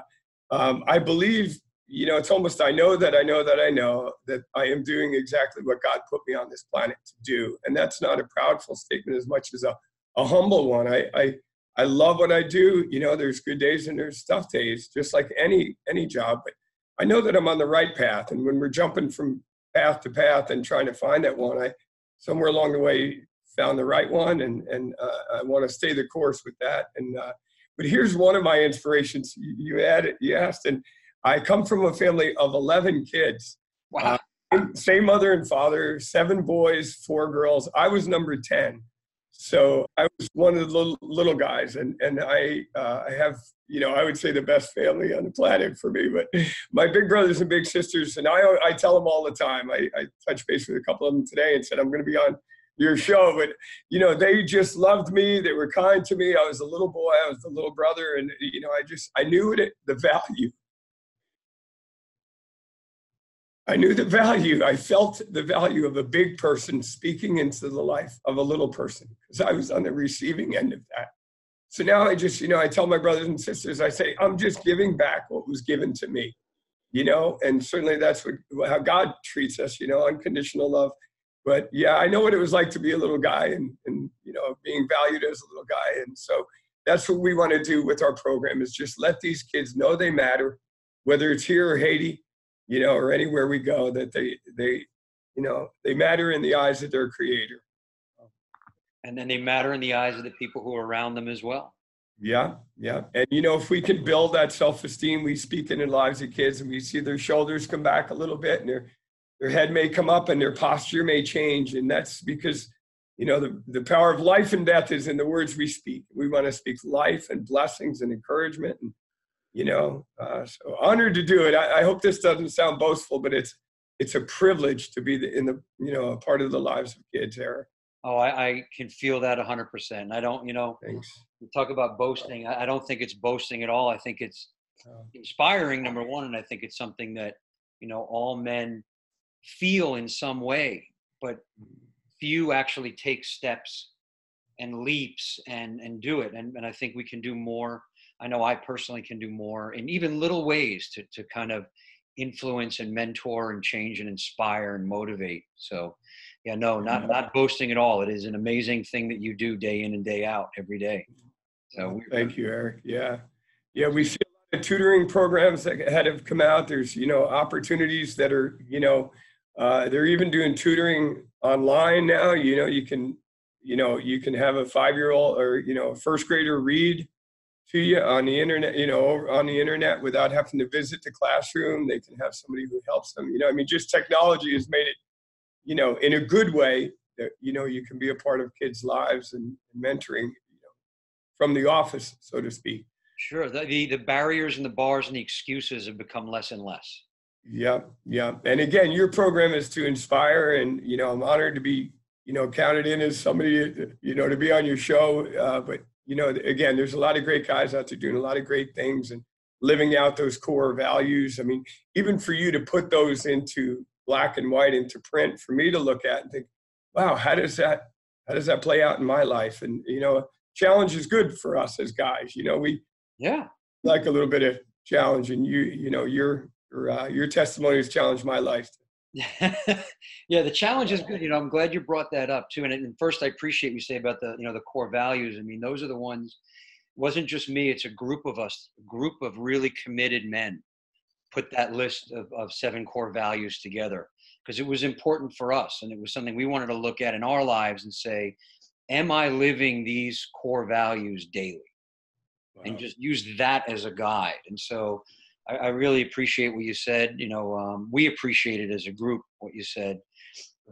um, I believe you know, it's almost I know that I know that I know that I am doing exactly what God put me on this planet to do. And that's not a proudful statement as much as a, a humble one. I, I I love what I do. You know, there's good days and there's tough days, just like any any job. But I know that I'm on the right path. And when we're jumping from path to path and trying to find that one, I somewhere along the way found the right one, and and uh, I want to stay the course with that. And uh, but here's one of my inspirations. You, you added, you asked, and I come from a family of 11 kids. Wow. Uh, same mother and father, seven boys, four girls. I was number 10. So I was one of the little, little guys. And, and I, uh, I have, you know, I would say the best family on the planet for me. But my big brothers and big sisters, and I, I tell them all the time, I, I touched base with a couple of them today and said, I'm going to be on your show but you know they just loved me they were kind to me i was a little boy i was the little brother and you know i just i knew it the value I knew the value. I felt the value of a big person speaking into the life of a little person because I was on the receiving end of that. So now I just, you know, I tell my brothers and sisters, I say, I'm just giving back what was given to me, you know, and certainly that's what how God treats us, you know, unconditional love. But yeah, I know what it was like to be a little guy and, and you know, being valued as a little guy. And so that's what we want to do with our program is just let these kids know they matter, whether it's here or Haiti, you know, or anywhere we go, that they they you know they matter in the eyes of their creator. And then they matter in the eyes of the people who are around them as well. Yeah, yeah. And you know, if we can build that self-esteem, we speak in the lives of kids and we see their shoulders come back a little bit and their their head may come up and their posture may change. And that's because, you know, the, the power of life and death is in the words we speak. We want to speak life and blessings and encouragement and you know uh, so honored to do it. I, I, hope this doesn't sound boastful but it's it's a privilege to be the, in the you know a part of the lives of kids eric oh i, I can feel that 100% i don't you know Thanks. we talk about boasting. I, I, don't think it's boasting at all. I think it's inspiring number one and i think it's something that you know all men feel in some way but few actually take steps and leaps and and do it. And, and i think we can do more I know I personally can do more in even little ways to, to kind of influence and mentor and change and inspire and motivate. So yeah, no, not, mm-hmm. not boasting at all. It is an amazing thing that you do day in and day out every day. So thank you, Eric. Yeah, yeah, we see a lot of tutoring programs that have come out. There's you know opportunities that are you know uh, they're even doing tutoring online now. You know, you can you know you can have a five year old or you know a first grader read to you on the internet, you know, on the internet without having to visit the classroom. They can have somebody who helps them. You know, I mean, just technology has made it, you know, in a good way that you know you can be a part of kids' lives and, and mentoring, you know, from the office, so to speak. Sure. The, the the barriers and the bars and the excuses have become less and less. Yeah, yeah. And again, your program is to inspire, and you know, I'm honored to be, you know, counted in as somebody, you know, to be on your show. Uh, but you know, again, there's a lot of great guys out there doing a lot of great things and living out those core values. I mean, even for you to put those into black and white into print, for me to look at and think, wow, how does that how does that play out in my life? And you know, challenge is good for us as guys. You know, we yeah like a little bit of challenge, and you you know your your uh, your testimony has challenged my life. yeah, the challenge is good. You know, I'm glad you brought that up too. And, and first, I appreciate you say about the you know the core values. I mean, those are the ones. It wasn't just me; it's a group of us, a group of really committed men, put that list of, of seven core values together because it was important for us, and it was something we wanted to look at in our lives and say, "Am I living these core values daily?" Wow. And just use that as a guide. And so I, I really appreciate what you said. You know, um, we appreciate it as a group what you said.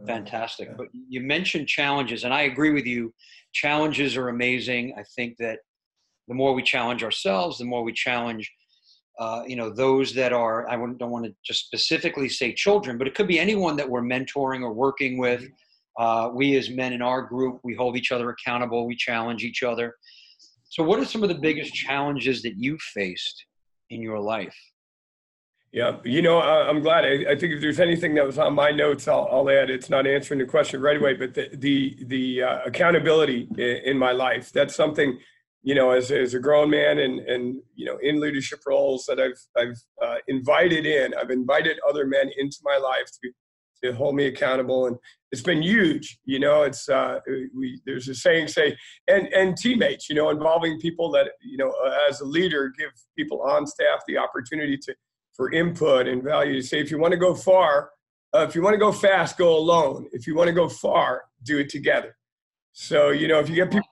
Fantastic. Yeah. But you mentioned challenges, and I agree with you. Challenges are amazing. I think that the more we challenge ourselves, the more we challenge, uh, you know, those that are. I don't want to just specifically say children, but it could be anyone that we're mentoring or working with. Mm-hmm. Uh, we as men in our group, we hold each other accountable. We challenge each other. So, what are some of the biggest challenges that you faced in your life? Yeah, you know, I'm glad. I, I, think if there's anything that was on my notes, I'll, I'll add. It's not answering the question right away, but the the, the uh, accountability in, in, my life. That's something, you know, as, as a grown man and and you know in leadership roles that I've I've uh, invited in. I've invited other men into my life to to hold me accountable, and it's been huge. You know, it's uh, we there's a saying say and and teammates. You know, involving people that you know as a leader give people on staff the opportunity to for input and value. To say if you want to go far, uh, if you want to go fast, go alone. If you want to go far, do it together. So you know, if you get people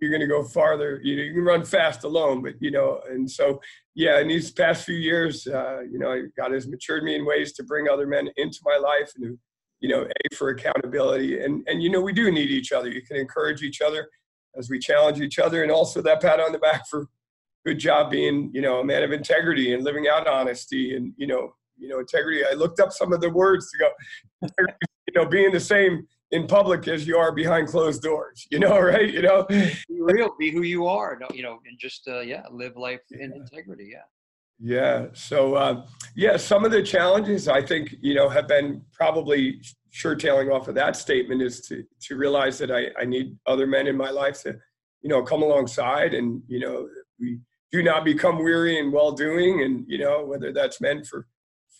you're going to go farther. You know, you can run fast alone, but you know, and so yeah. In these past few years, uh, you know, God has matured me in ways to bring other men into my life and you know, a for accountability. And and you know, we do need each other. You can encourage each other as we challenge each other, and also that pat on the back for good job being you know a man of integrity and living out honesty and you know you know integrity. I looked up some of the words to go, you know, being the same in public as you are behind closed doors. You know, right? You know, be real, be who you are. You know, and just uh, yeah, live life in integrity. Yeah. Yeah. So, uh, yeah, some of the challenges I think, you know, have been probably sure tailing off of that statement is to, to realize that I, I need other men in my life to, you know, come alongside and, you know, we do not become weary in well doing. And, you know, whether that's meant for,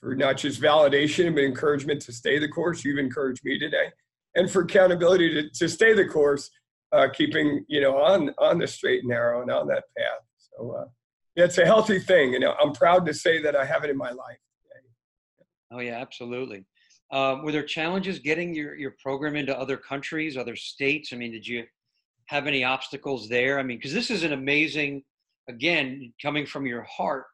for not just validation, but encouragement to stay the course. You've encouraged me today and for accountability to, to stay the course, uh, keeping, you know, on, on the straight and narrow and on that path. So, uh, yeah, it's a healthy thing, and I'm proud to say that I have it in my life. Oh yeah, absolutely. Uh, were there challenges getting your your program into other countries, other states? I mean, did you have any obstacles there? I mean, because this is an amazing, again, coming from your heart.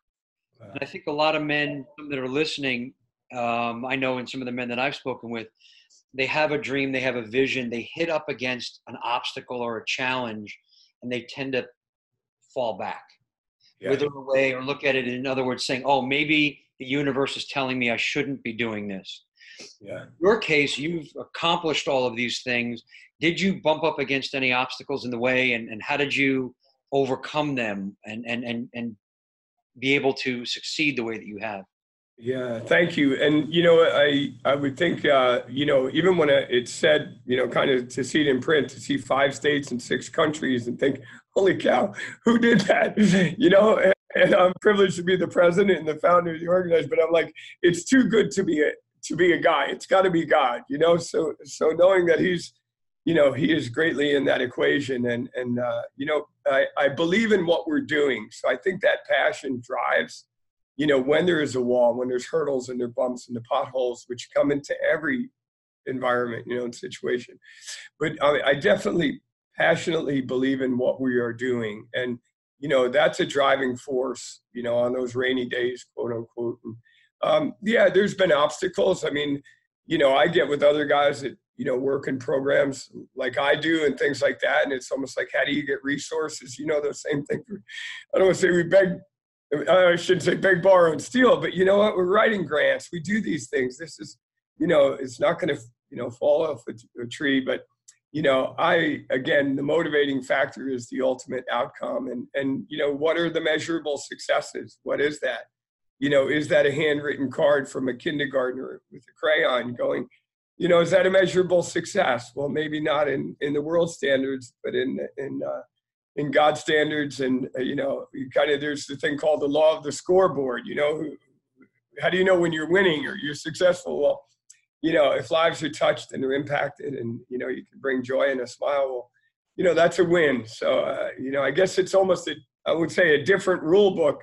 And I think a lot of men that are listening, um, I know, and some of the men that I've spoken with, they have a dream, they have a vision, they hit up against an obstacle or a challenge, and they tend to fall back yeah. wither away or look at it in other words saying oh maybe the universe is telling me i shouldn't be doing this yeah. In your case you've accomplished all of these things did you bump up against any obstacles in the way and, and how did you overcome them and, and and and be able to succeed the way that you have yeah thank you and you know i i would think uh, you know even when it said you know kind of to see it in print to see five states and six countries and think holy cow, who did that? You know, and, and, I'm privileged to be the president and the founder of the organization, but I'm like, it's too good to be a to be a guy. It's got to be God, you know. So so knowing that He's, you know, he is greatly in that equation. And, and uh, you know, I, I believe in what we're doing. So I think that passion drives, you know, when there is a wall, when there's hurdles and there bumps and the potholes, which come into every environment, you know, and situation. But I, I definitely passionately believe in what we are doing. And, you know, that's a driving force, you know, on those rainy days, quote unquote. And, um, yeah, there's been obstacles. I mean, you know, I get with other guys that, you know, work in programs like I do and things like that. And it's almost like, how do you get resources? You know, the same thing. I don't want to say we beg, I shouldn't say beg, borrow, and steal, but you know what? We're writing grants. We do these things. This is, you know, it's not going to, you know, fall off a, a tree, but you know i again the motivating factor is the ultimate outcome and and you know what are the measurable successes what is that you know is that a handwritten card from a kindergartner with a crayon going you know is that a measurable success well maybe not in in the world standards but in in uh, in god standards and uh, you know you kind of there's the thing called the law of the scoreboard you know how do you know when you're winning or you're successful well you know, if lives are touched and are impacted and, you know, you can bring joy and a smile, well, you know, that's a win. So, uh, you know, I guess it's almost, a, I would say a different rule book,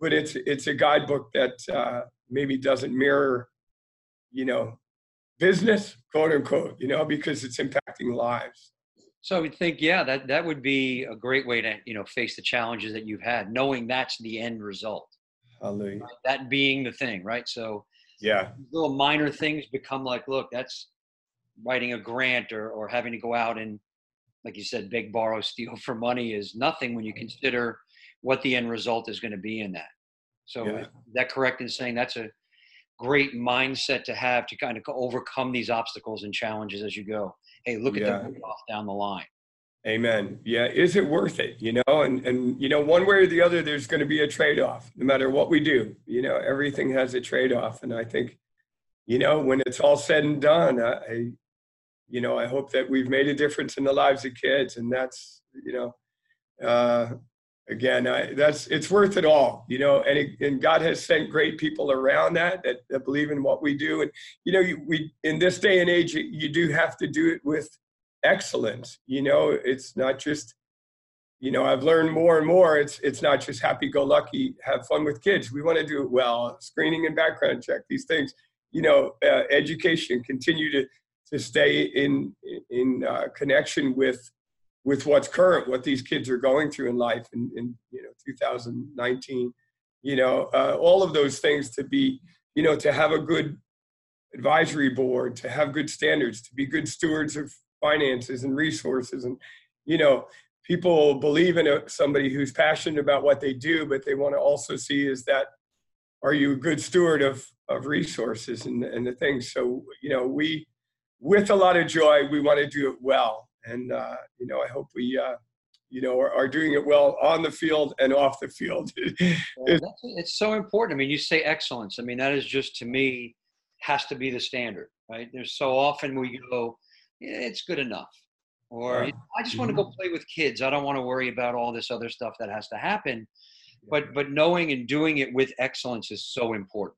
but it's, it's a guidebook that uh, maybe doesn't mirror, you know, business, quote unquote, you know, because it's impacting lives. So I would think, yeah, that, that would be a great way to, you know, face the challenges that you've had, knowing that's the end result. Hallelujah. Right? That being the thing, right? So yeah little minor things become like look that's writing a grant or, or having to go out and like you said beg borrow steal for money is nothing when you consider what the end result is going to be in that so yeah. is that correct in saying that's a great mindset to have to kind of overcome these obstacles and challenges as you go hey look at yeah. the off down the line Amen. Yeah, is it worth it? You know, and and you know, one way or the other, there's going to be a trade-off, no matter what we do. You know, everything has a trade-off, and I think, you know, when it's all said and done, I, you know, I hope that we've made a difference in the lives of kids, and that's, you know, uh, again, I, that's it's worth it all. You know, and it, and God has sent great people around that, that that believe in what we do, and you know, you, we in this day and age, you do have to do it with excellence. You know, it's not just, you know, I've learned more and more. It's it's not just happy go lucky, have fun with kids. We want to do it well. Screening and background check these things. You know, uh, education. Continue to to stay in in uh, connection with with what's current, what these kids are going through in life in, in you know 2019. You know, uh, all of those things to be, you know, to have a good advisory board, to have good standards, to be good stewards of finances and resources and you know people believe in a, somebody who's passionate about what they do but they want to also see is that are you a good steward of of resources and, and the things so you know we with a lot of joy we want to do it well and uh, you know i hope we uh, you know are, are, doing it well on the field and off the field well, it's so important i mean you say excellence i mean that is just to me has to be the standard right there's so often we go it's good enough. Or I just want to go mm-hmm. play with kids. I don't want to worry about all this other stuff that has to happen. But but knowing and doing it with excellence is so important.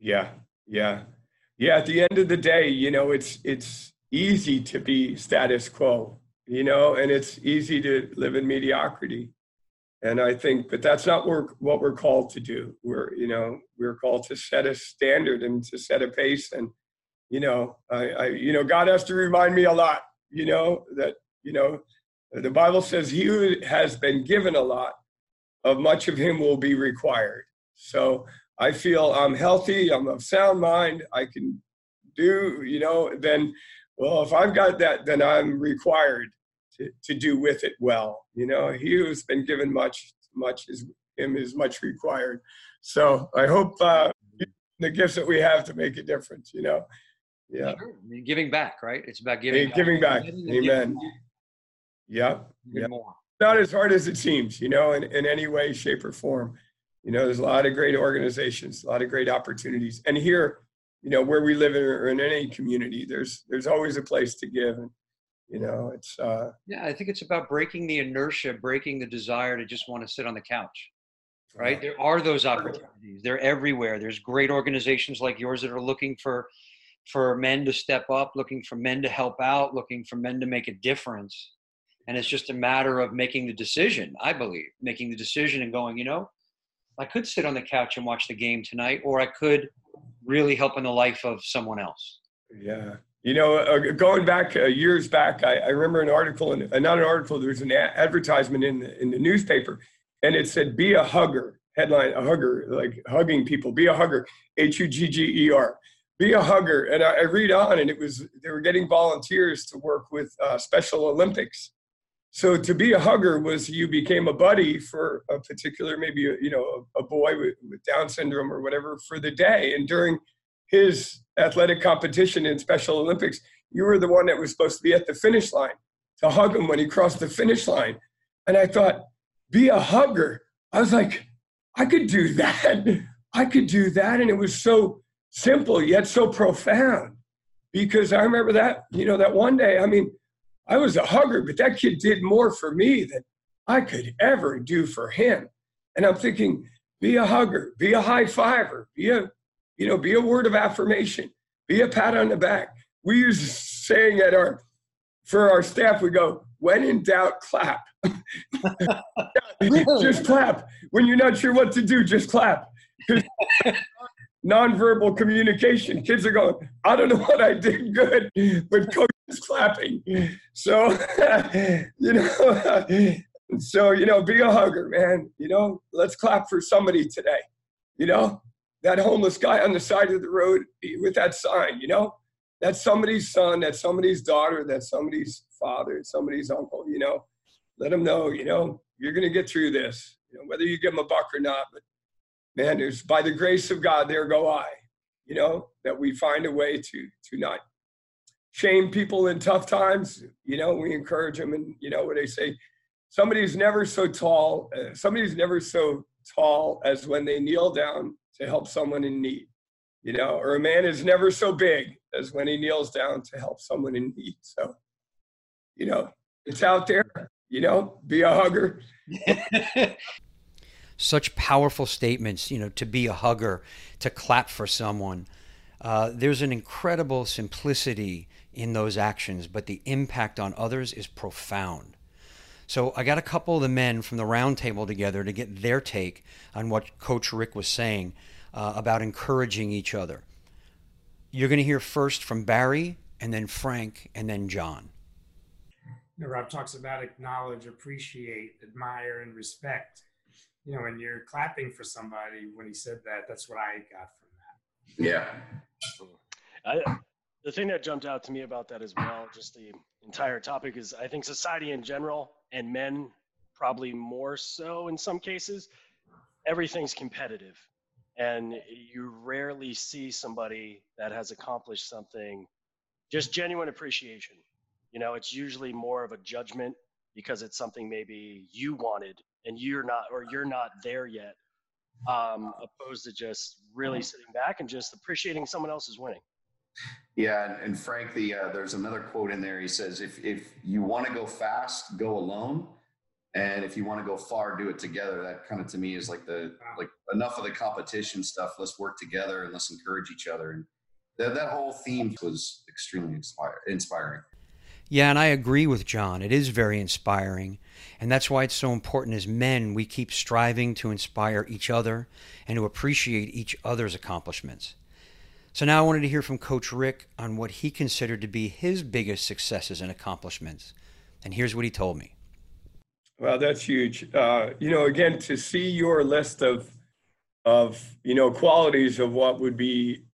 Yeah, yeah, yeah. At the end of the day, you know, it's it's easy to be status quo, you know, and it's easy to live in mediocrity. And I think, but that's not what we're called to do. We're, you know, we're called to set a standard and to set a pace and you know, I, I, you know, God has to remind me a lot, you know, that, you know, the Bible says he who has been given a lot of much of him will be required. So I feel I'm healthy, I'm of sound mind, I can do, you know, then, well, if I've got that, then I'm required to, to do with it well. You know, he who's been given much, much is him is much required. So I hope uh, the gifts that we have to make a difference, you know yeah sure. I mean, giving back right it's about giving back. giving back amen yeah yeah more. not as hard as it seems you know in, in any way shape or form you know there's a lot of great organizations a lot of great opportunities and here you know where we live in, or in any community there's there's always a place to give and you know it's uh yeah i think it's about breaking the inertia breaking the desire to just want to sit on the couch right. There are those opportunities. They're everywhere. There's great organizations like yours that are looking for for men to step up, looking for men to help out, looking for men to make a difference. And it's just a matter of making the decision, I believe, making the decision and going, you know, I could sit on the couch and watch the game tonight, or I could really helping the life of someone else. Yeah. You know, uh, going back uh, years back, I, I, remember an article, and uh, not an article, there was an a- advertisement in the, in the newspaper, and it said, Be a hugger. Headline, a hugger, like hugging people. Be a hugger, H U G G E R. Be a hugger. And I, I, read on, and it was, they were getting volunteers to work with uh, Special Olympics so to be a hugger was you became a buddy for a particular maybe you know a, boy with, with, down syndrome or whatever for the day. And during his athletic competition in special olympics you were the one that was supposed to be at the finish line to hug him when he crossed the finish line. And i thought be a hugger? I was like i could do that. I could do that. And it was so simple yet so profound. Because i remember that you know that one day i mean I was a hugger, but that kid did more for me than I could ever do for him. And I'm thinking, be a hugger, be a high fiver, be a, you know, be a word of affirmation, be a pat on the back. We use saying at our, for our staff, we go, when in doubt, clap. just clap. When you're not sure what to do, just clap. nonverbal communication. Kids are going, I don't know what I did good, but coach is clapping. So, you know, so, you know, be a hugger, man. You know, let's clap for somebody today. You know, that homeless guy on the side of the road with that sign, you know, that's somebody's son, that's somebody's daughter, that's somebody's father, somebody's uncle, you know, let them know, you know, you're going to get through this, you know, whether you give them a buck or not, but man, there's by the grace of God, there go I. You know, that we find a way to to not shame people in tough times. You know, we encourage them, and you know what they say. Somebody's never so tall. Uh, somebody's never so tall as when they kneel down to help someone in need. You know, or a man is never so big as when he kneels down to help someone in need. So, you know, it's out there. You know, be a hugger. such powerful statements, you know, to be a hugger, to clap for someone. Uh, there's an incredible simplicity in those actions, but the impact on others is profound. So I got a couple of the men from the roundtable together to get their take on what Coach Rick was saying uh, about encouraging each other. You're going to hear first from Barry, and then Frank, and then John. You know, Rob talks about acknowledge, appreciate, admire, and respect you know, when you're clapping for somebody when he said that, that's what I got from that. Yeah. I, the thing that jumped out to me about that as well, just the entire topic, is I think society in general and men probably more so in some cases, everything's competitive. And you rarely see somebody that has accomplished something just genuine appreciation. You know, it's usually more of a judgment because it's something maybe you wanted and you're not or you're not there yet um, opposed to just really sitting back and just appreciating someone else's winning yeah and, frank the uh, there's another quote in there. He says if if you want to go fast go alone. And if you want to go far do it together. That kind of to me is like the like enough of the competition stuff. Let's work together and let's encourage each other. And that, that whole theme was extremely inspire, inspiring. Yeah, and I agree with John. It is very inspiring. And that's why it's so important as men, we keep striving to inspire each other and to appreciate each other's accomplishments. So now I wanted to hear from Coach Rick on what he considered to be his biggest successes and accomplishments. And here's what he told me. Well, that's huge. Uh, you know, again, to see your list of of you know qualities of what would be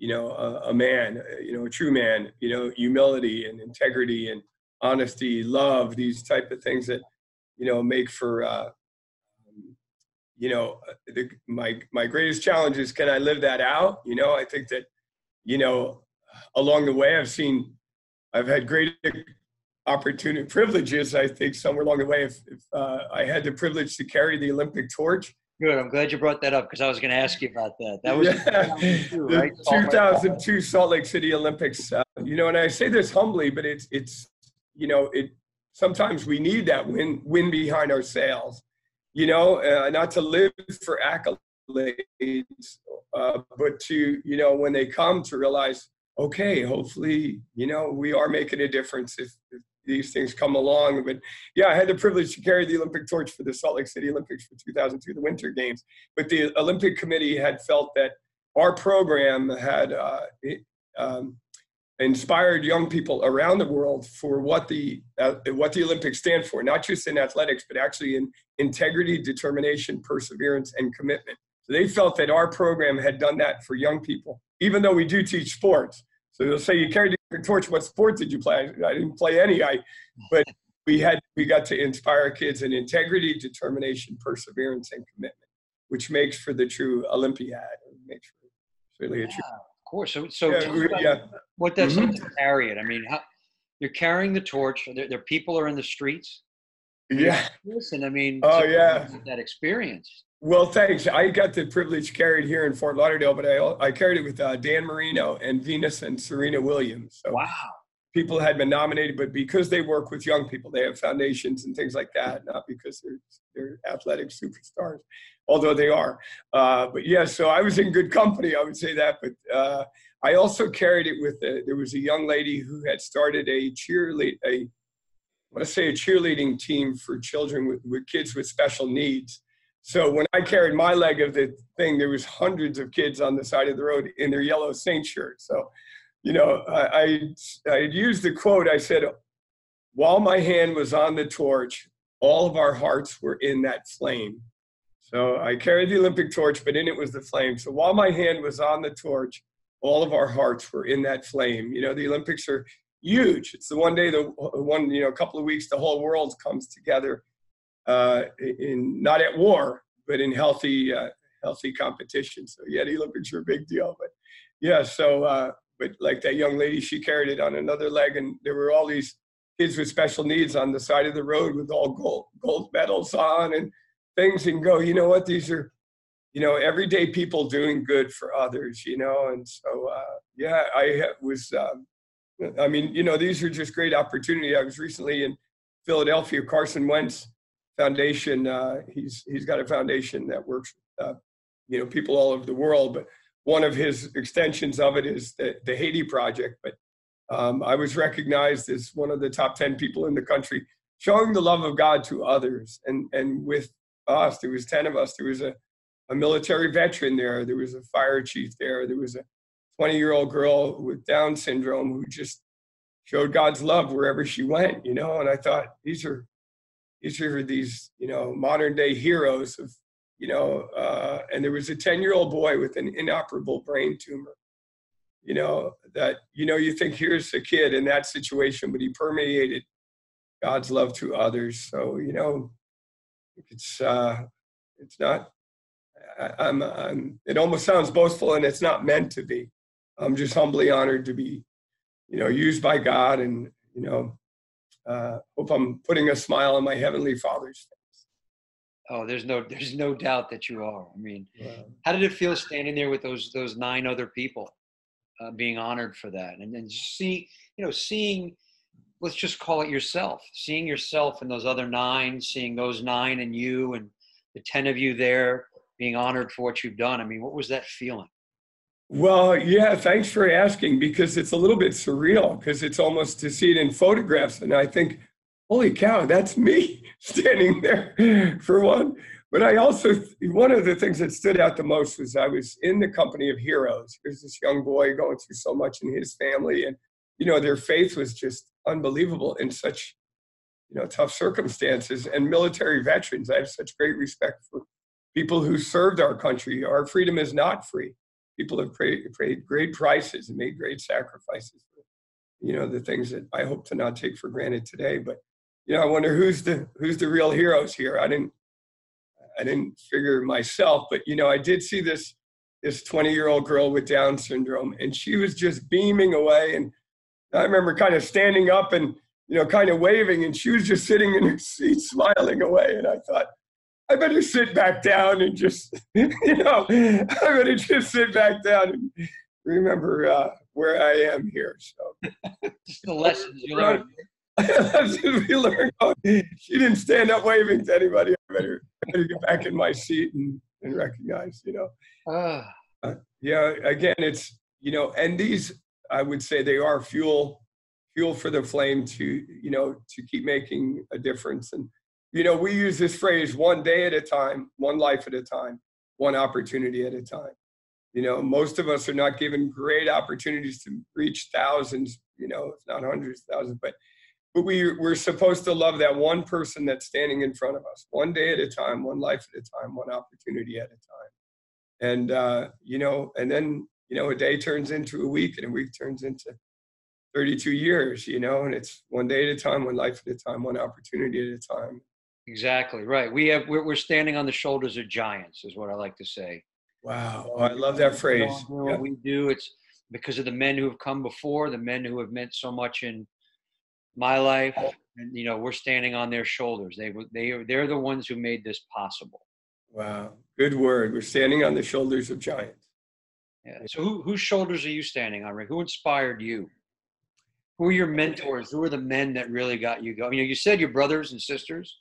you know, a, a, man, you know, a true man, you know, humility and integrity and honesty, love, these type of things that, you know, make for, uh, you know, uh, the, my, my greatest challenge is can I live that out? You know, I think that, you know, along the way, I've seen, I've had great opportunity, privileges, I think somewhere along the way, if, if uh, I had the privilege to carry the Olympic torch, Good. I'm glad you brought that up because I was going to ask you about that. That was yeah. right? 2002 Salt Lake City Olympics. Uh, you know, and I say this humbly, but it's it's you know it. Sometimes we need that win win behind our sails. You know, uh, not to live for accolades, uh, but to you know when they come to realize okay, hopefully, you know, we are making a difference if, if these things come along. But yeah, I had the privilege to carry the Olympic torch for the Salt Lake City Olympics for 2002, the Winter Games. But the Olympic Committee had felt that our program had uh, um, inspired young people around the world for what the uh, what the Olympics stand for, not just in athletics, but actually in integrity, determination, perseverance, and commitment. So they felt that our program had done that for young people, even though we do teach sports. So they'll say, "You carried the torch. What sport did you play?" I didn't play any. I, but we had we got to inspire kids in integrity, determination, perseverance, and commitment, which makes for the true Olympiad. Makes for really a true. Of course. So, so Yeah, yeah. what that's Mhm. like to carry it. I mean, how, you're carrying the torch. There, there people are in the streets. Yeah. Listen, I mean, Oh, yeah. that experience. Well, thanks. I got the privilege carried here in Fort Lauderdale, but I I carried it with uh, Dan Marino and Venus and Serena Williams. So Wow. People had been nominated, but because they work with young people, they have foundations and things like that, not because they're they're athletic superstars, although they are. Uh, but yeah, so I was in good company. I would say that, but uh, I also carried it with. A, there was a young lady who had started a cheerlead a. I want to say a cheerleading team for children with, with kids with special needs. So when I carried my leg of the thing, there was hundreds of kids on the side of the road in their yellow Saint shirts. So, you know, I, I I used the quote. I said, "While my hand was on the torch, all of our hearts were in that flame." So I carried the Olympic torch, but in it was the flame. So while my hand was on the torch, all of our hearts were in that flame. You know, the Olympics are huge. It's the one day, the one you know, a couple of weeks, the whole world comes together uh, in not at war, but in healthy uh, healthy competition. So yeah, the Olympics are a big deal. But yeah, so uh, but like that young lady, she carried it on another leg, and there were all these kids with special needs on the side of the road with all gold gold medals on and things, and go, you know what? These are you know everyday people doing good for others. You know, and so uh, yeah, I was. Um, I mean, you know, these are just great opportunity. I was recently in Philadelphia, Carson Wentz Foundation. Uh, he's he's got a foundation that works, uh, you know, people all over the world. But one of his extensions of it is the, the Haiti Project. But um, I was recognized as one of the top ten people in the country showing the love of God to others. And and with us, there was ten of us. There was a a military veteran there. There was a fire chief there. There was a 20 year old girl with Down syndrome who just showed God's love wherever she went, you know. And I thought these are these are these you know modern day heroes of you know. Uh, and there was a 10 year old boy with an inoperable brain tumor, you know, that you know you think here's a kid in that situation, but he permeated God's love to others. So you know, it's uh, it's not. I, I'm, I'm. It almost sounds boastful, and it's not meant to be. I'm just humbly honored to be, you know, used by God, and you know, uh, hope I'm putting a smile on my heavenly Father's face. Oh, there's no there's no doubt that you are. I mean, how did it feel standing there with those those nine other people, uh, being honored for that, and then see you know seeing, let's just call it yourself, seeing yourself and those other nine, seeing those nine and you and the ten of you there being honored for what you've done. I mean, what was that feeling? Well, yeah, thanks for asking because it's a little bit surreal because it's almost to see it in photographs. And I think, holy cow, that's me standing there for one. But I also, one of the things that stood out the most was I was in the company of heroes. There's this young boy going through so much in his family. And, you know, their faith was just unbelievable in such, you know, tough circumstances. And military veterans, I have such great respect for people who served our country. Our freedom is not free people have paid, paid great prices and made great sacrifices you know the things that i hope to not take for granted today but you know i wonder who's the who's the real heroes here i didn't i didn't figure myself but you know i did see this this 20 year old girl with down syndrome and she was just beaming away and i remember kind of standing up and you know kind of waving and she was just sitting in her seat smiling away and i thought I better sit back down and just, you know, I better just sit back down and remember uh, where I am here. So Just the lessons you learned. That's what we learned. Oh, she didn't stand up waving to anybody. I better, I better get back in my seat and, and recognize, you know. Ah, Uh, yeah, again, it's, you know, and these, I would say they are fuel fuel for the flame to you know to keep making a difference. And you know we use this phrase one day at a time, one life at a time, one opportunity at a time. You know, most of us are not given great opportunities to reach thousands, you know, if not hundreds of thousands, but but we we're supposed to love that one person that's standing in front of us, one day at a time, one life at a time, one opportunity at a time. And uh, you know, and then you know, a day turns into a week, and a week turns into 32 years, you know, and it's one day at a time, one life at a time, one opportunity at a time. Exactly right. We have we're, we're standing on the shoulders of giants, is what I like to say. Wow, oh, I love that phrase. Yeah. we do, it's because of the men who have come before, the men who have meant so much in my life, and you know, we're standing on their shoulders. They were they are they're the ones who made this possible. Wow, good word. We're standing on the shoulders of giants. Yeah. So who whose shoulders are you standing on, Rick? Who inspired you? Who are your mentors? Who are the men that really got you going? You know, you said your brothers and sisters.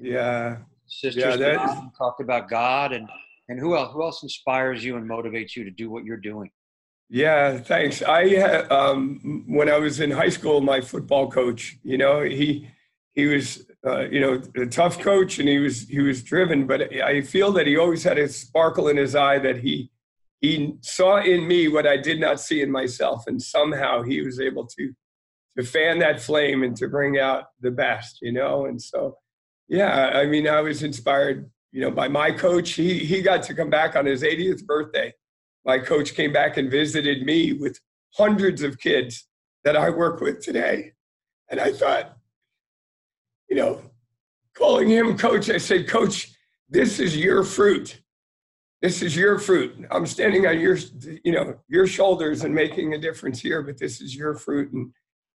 Yeah. Sisters. Yeah, that talked about God and and who else? Who else inspires you and motivates you to do what you're doing? Yeah, thanks. I um, when I was in high school, my football coach, you know, he he was uh, you know a tough coach and he was he was driven, but I feel that he always had a sparkle in his eye that he he saw in me what I did not see in myself, and somehow he was able to to fan that flame and to bring out the best, you know. And so, yeah, I mean, I was inspired you know, by my coach. He he got to come back on his 80th birthday. My coach came back and visited me with hundreds of kids that I work with today. And I thought, you know, calling him coach, I said, Coach, this is your fruit. This is your fruit. I'm standing on your, you know, your shoulders and making a difference here, but this is your fruit. And,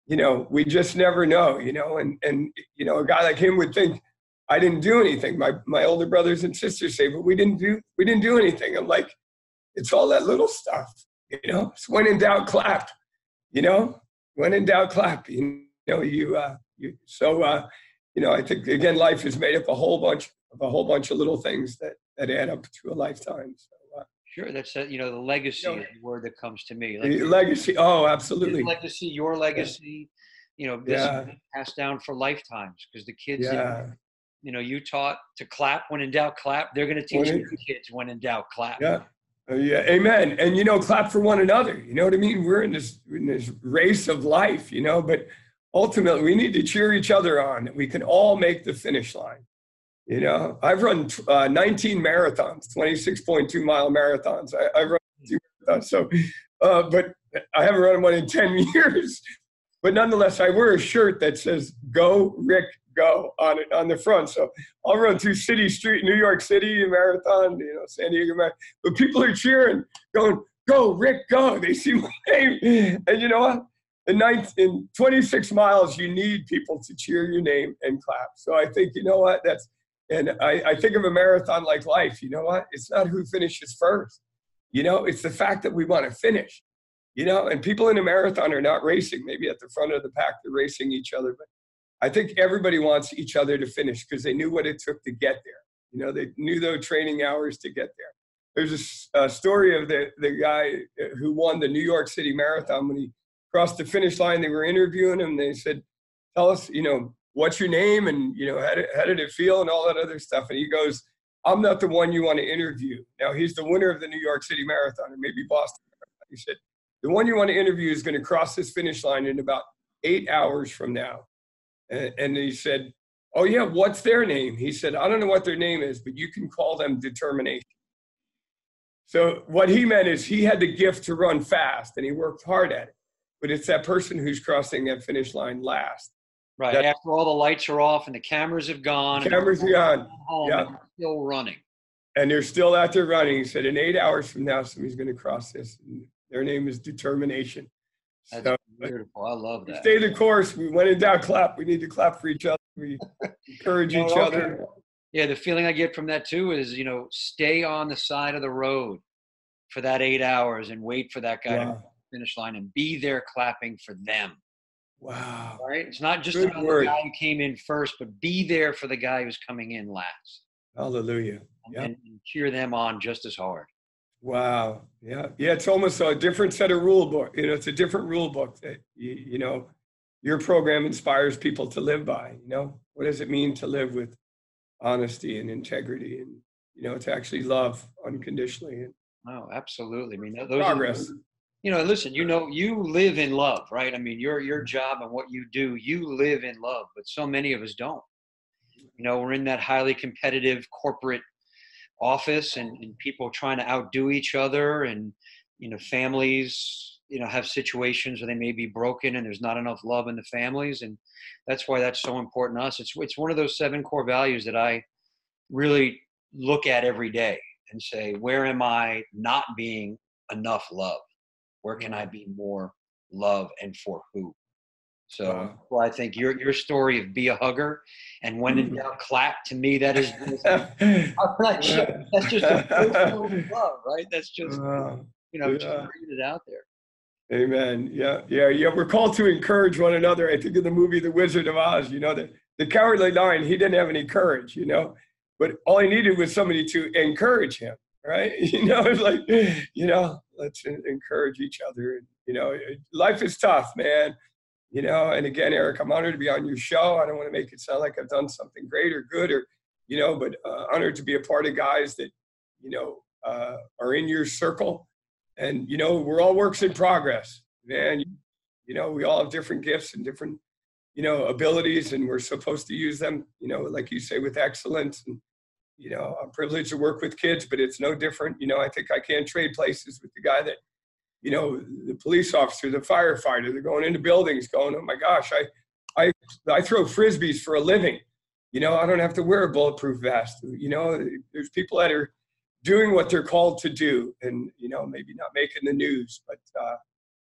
you know, we just never know, you know, and, and, you know, a guy like him would think, I didn't do anything. My my older brothers and sisters say, but we didn't do we didn't do anything. I'm like, it's all that little stuff, you know. It's when in doubt, clap. You know, when in doubt, clap. You know, you uh, you so uh, you know. I think again, life is made up a whole bunch of a whole bunch of little things that that add up to a lifetime. So. Uh, Sure, that's a, you know the legacy you know, is the word that comes to me. Like, legacy, oh, absolutely. Legacy, your legacy, yeah. you know, this yeah. passed down for lifetimes because the kids yeah you know, you taught to clap when in doubt, clap. They're going to teach your kids when in doubt, clap. Yeah. Uh, yeah, amen. And you know, clap for one another. You know what I mean? We're in this in this race of life, you know, but ultimately we need to cheer each other on. We can all make the finish line. You know, I've run uh, 19 marathons, 26.2 mile marathons. I, have run marathons, so uh, but I haven't run one in 10 years. But nonetheless, I wear a shirt that says "Go Rick go on it on the front. So I'll run through City Street, New York City marathon, you know, San Diego marathon. But people are cheering, going, "Go, Rick, go!" They see my name, and you know what? In, ninth, in 26 miles, you need people to cheer your name and clap. So I think you know what that's, and I, I think of a marathon like life. You know what? It's not who finishes first. You know, it's the fact that we want to finish. You know, and people in a marathon are not racing. Maybe at the front of the pack, they're racing each other, but I think everybody wants each other to finish because they knew what it took to get there. You know, they knew the training hours to get there. There's a, a, uh, story of the, the guy uh, who won the New York City Marathon. When he crossed the finish line, they were interviewing him. They said, Tell us, you know, what's your name and, you know, how did, how did it feel and all that other stuff. And he goes, I'm not the one you want to interview. Now, he's the winner of the New York City Marathon or maybe Boston. He said, The one you want to interview is going to cross this finish line in about eight hours from now. And, and he said, Oh, yeah, what's their name? He said, I don't know what their name is, but you can call them determination. So, what he meant is he had the gift to run fast and he worked hard at it. But it's that person who's crossing that finish line last. Right. After all the lights are off and the cameras have gone. Cameras are gone. Home yeah. still running. And they're still out there running. He said, in eight hours from now, somebody's going to cross this. And their name is determination. That's so, beautiful. I love that. Stay the course. We went in down clap. We need to clap for each other. We encourage each other. Yeah, the feeling I get from that too is, you know, stay on the side of the road for that eight hours and wait for that guy wow. to finish line and be there clapping for them. Wow. Right? It's not just Good about word. the guy who came in first, but be there for the guy who's coming in last. Hallelujah. Yep. And, and cheer them on just as hard. Wow. Yeah. Yeah. It's almost a different set of rule book. You know, it's a different rule book that, you, you know, your program inspires people to live by. You know, what does it mean to live with honesty and integrity and, you know, to actually love unconditionally? And oh, absolutely. I mean, those progress. Are, you know, listen, you know, you live in love, right? I mean, your, your job and what you do, you live in love, but so many of us don't. You know, we're in that highly competitive corporate office and, and people trying to outdo each other and you know families you know have situations where they may be broken and there's not enough love in the families. And that's why that's so important to us. It's it's one of those seven core values that i really look at every day and say where am i not being enough love? Where can i be more love and for who so wow. well, I think your your story of be a hugger and when in hmm. doubt clap to me that is that's just a love, right? That's just you know yeah. just bringing it out there. Amen. Yeah, yeah, yeah. We're called to encourage one another. I think in the movie The Wizard of Oz, you know, the, the cowardly lion, he didn't have any courage, you know, but all he needed was somebody to encourage him, right? You know, it's like, you know, let's encourage each other. You know, life is tough, man you know and again eric i'm honored to be on your show. I don't want to make it sound like i've done something great or good or you know but uh, honored to be a part of guys that you know uh, are in your circle. And you know we're all works in progress man. You know we all have different gifts and different you know abilities and we're supposed to use them you know like you say with excellence and you know i'm privileged to work with kids but it's no different. You know i think i can trade places with the guy that you know, the police officer, the firefighter, they're going into buildings going, oh my gosh, I, I, I throw Frisbees for a living. You know, I don't have to wear a bulletproof vest. You know, there's people that are doing what they're called to do and, you know, maybe not making the news, but, uh,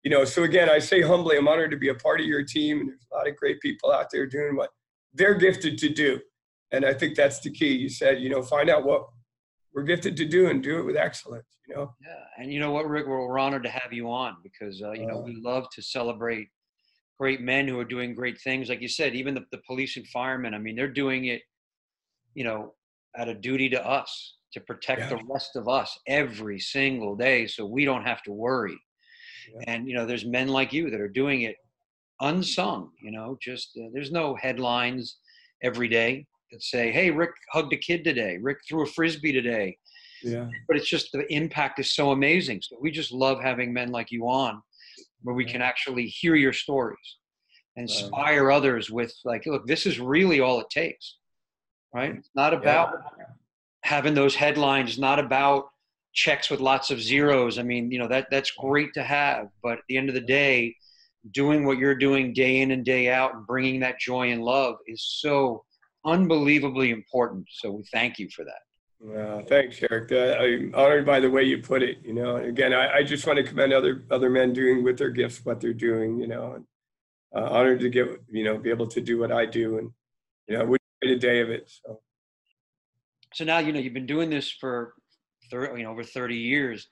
you know, so again, I say humbly, I'm honored to be a part of your team. And there's a lot of great people out there doing what they're gifted to do. And I think that's the key. You said, you know, find out what we're gifted to do and do it with excellence you know? Yeah and you know what rick? We're honored to have you on because uh, you know uh, we love to celebrate great men who are doing great things. Like you said even the, the police and firemen i mean they're doing it you know out of duty to us to protect yeah. the rest of us every single day so we don't have to worry. Yeah. and you know there's men like you that are doing it unsung you know just uh, there's no headlines every day that say, "Hey, Rick hugged a kid today. Rick threw a frisbee today." Yeah. But it's just the impact is so amazing. So we just love having men like you on, where we can actually hear your stories, inspire others with like, look, this is really all it takes, right? It's not about yeah. having those headlines. Not about checks with lots of zeros. I mean, you know that that's great to have, but at the end of the day, doing what you're doing day in and day out and bringing that joy and love is so unbelievably important. So we thank you for that. Well, thanks, Eric. Uh, I'm honored by the way you put it. You know, again, I, I, just want to commend other other men doing with their gifts what they're doing. You know, and uh, honored to get you know be able to do what I do, and you know, would a day of it. So. So now you know you've been doing this for 30, you know over 30 years.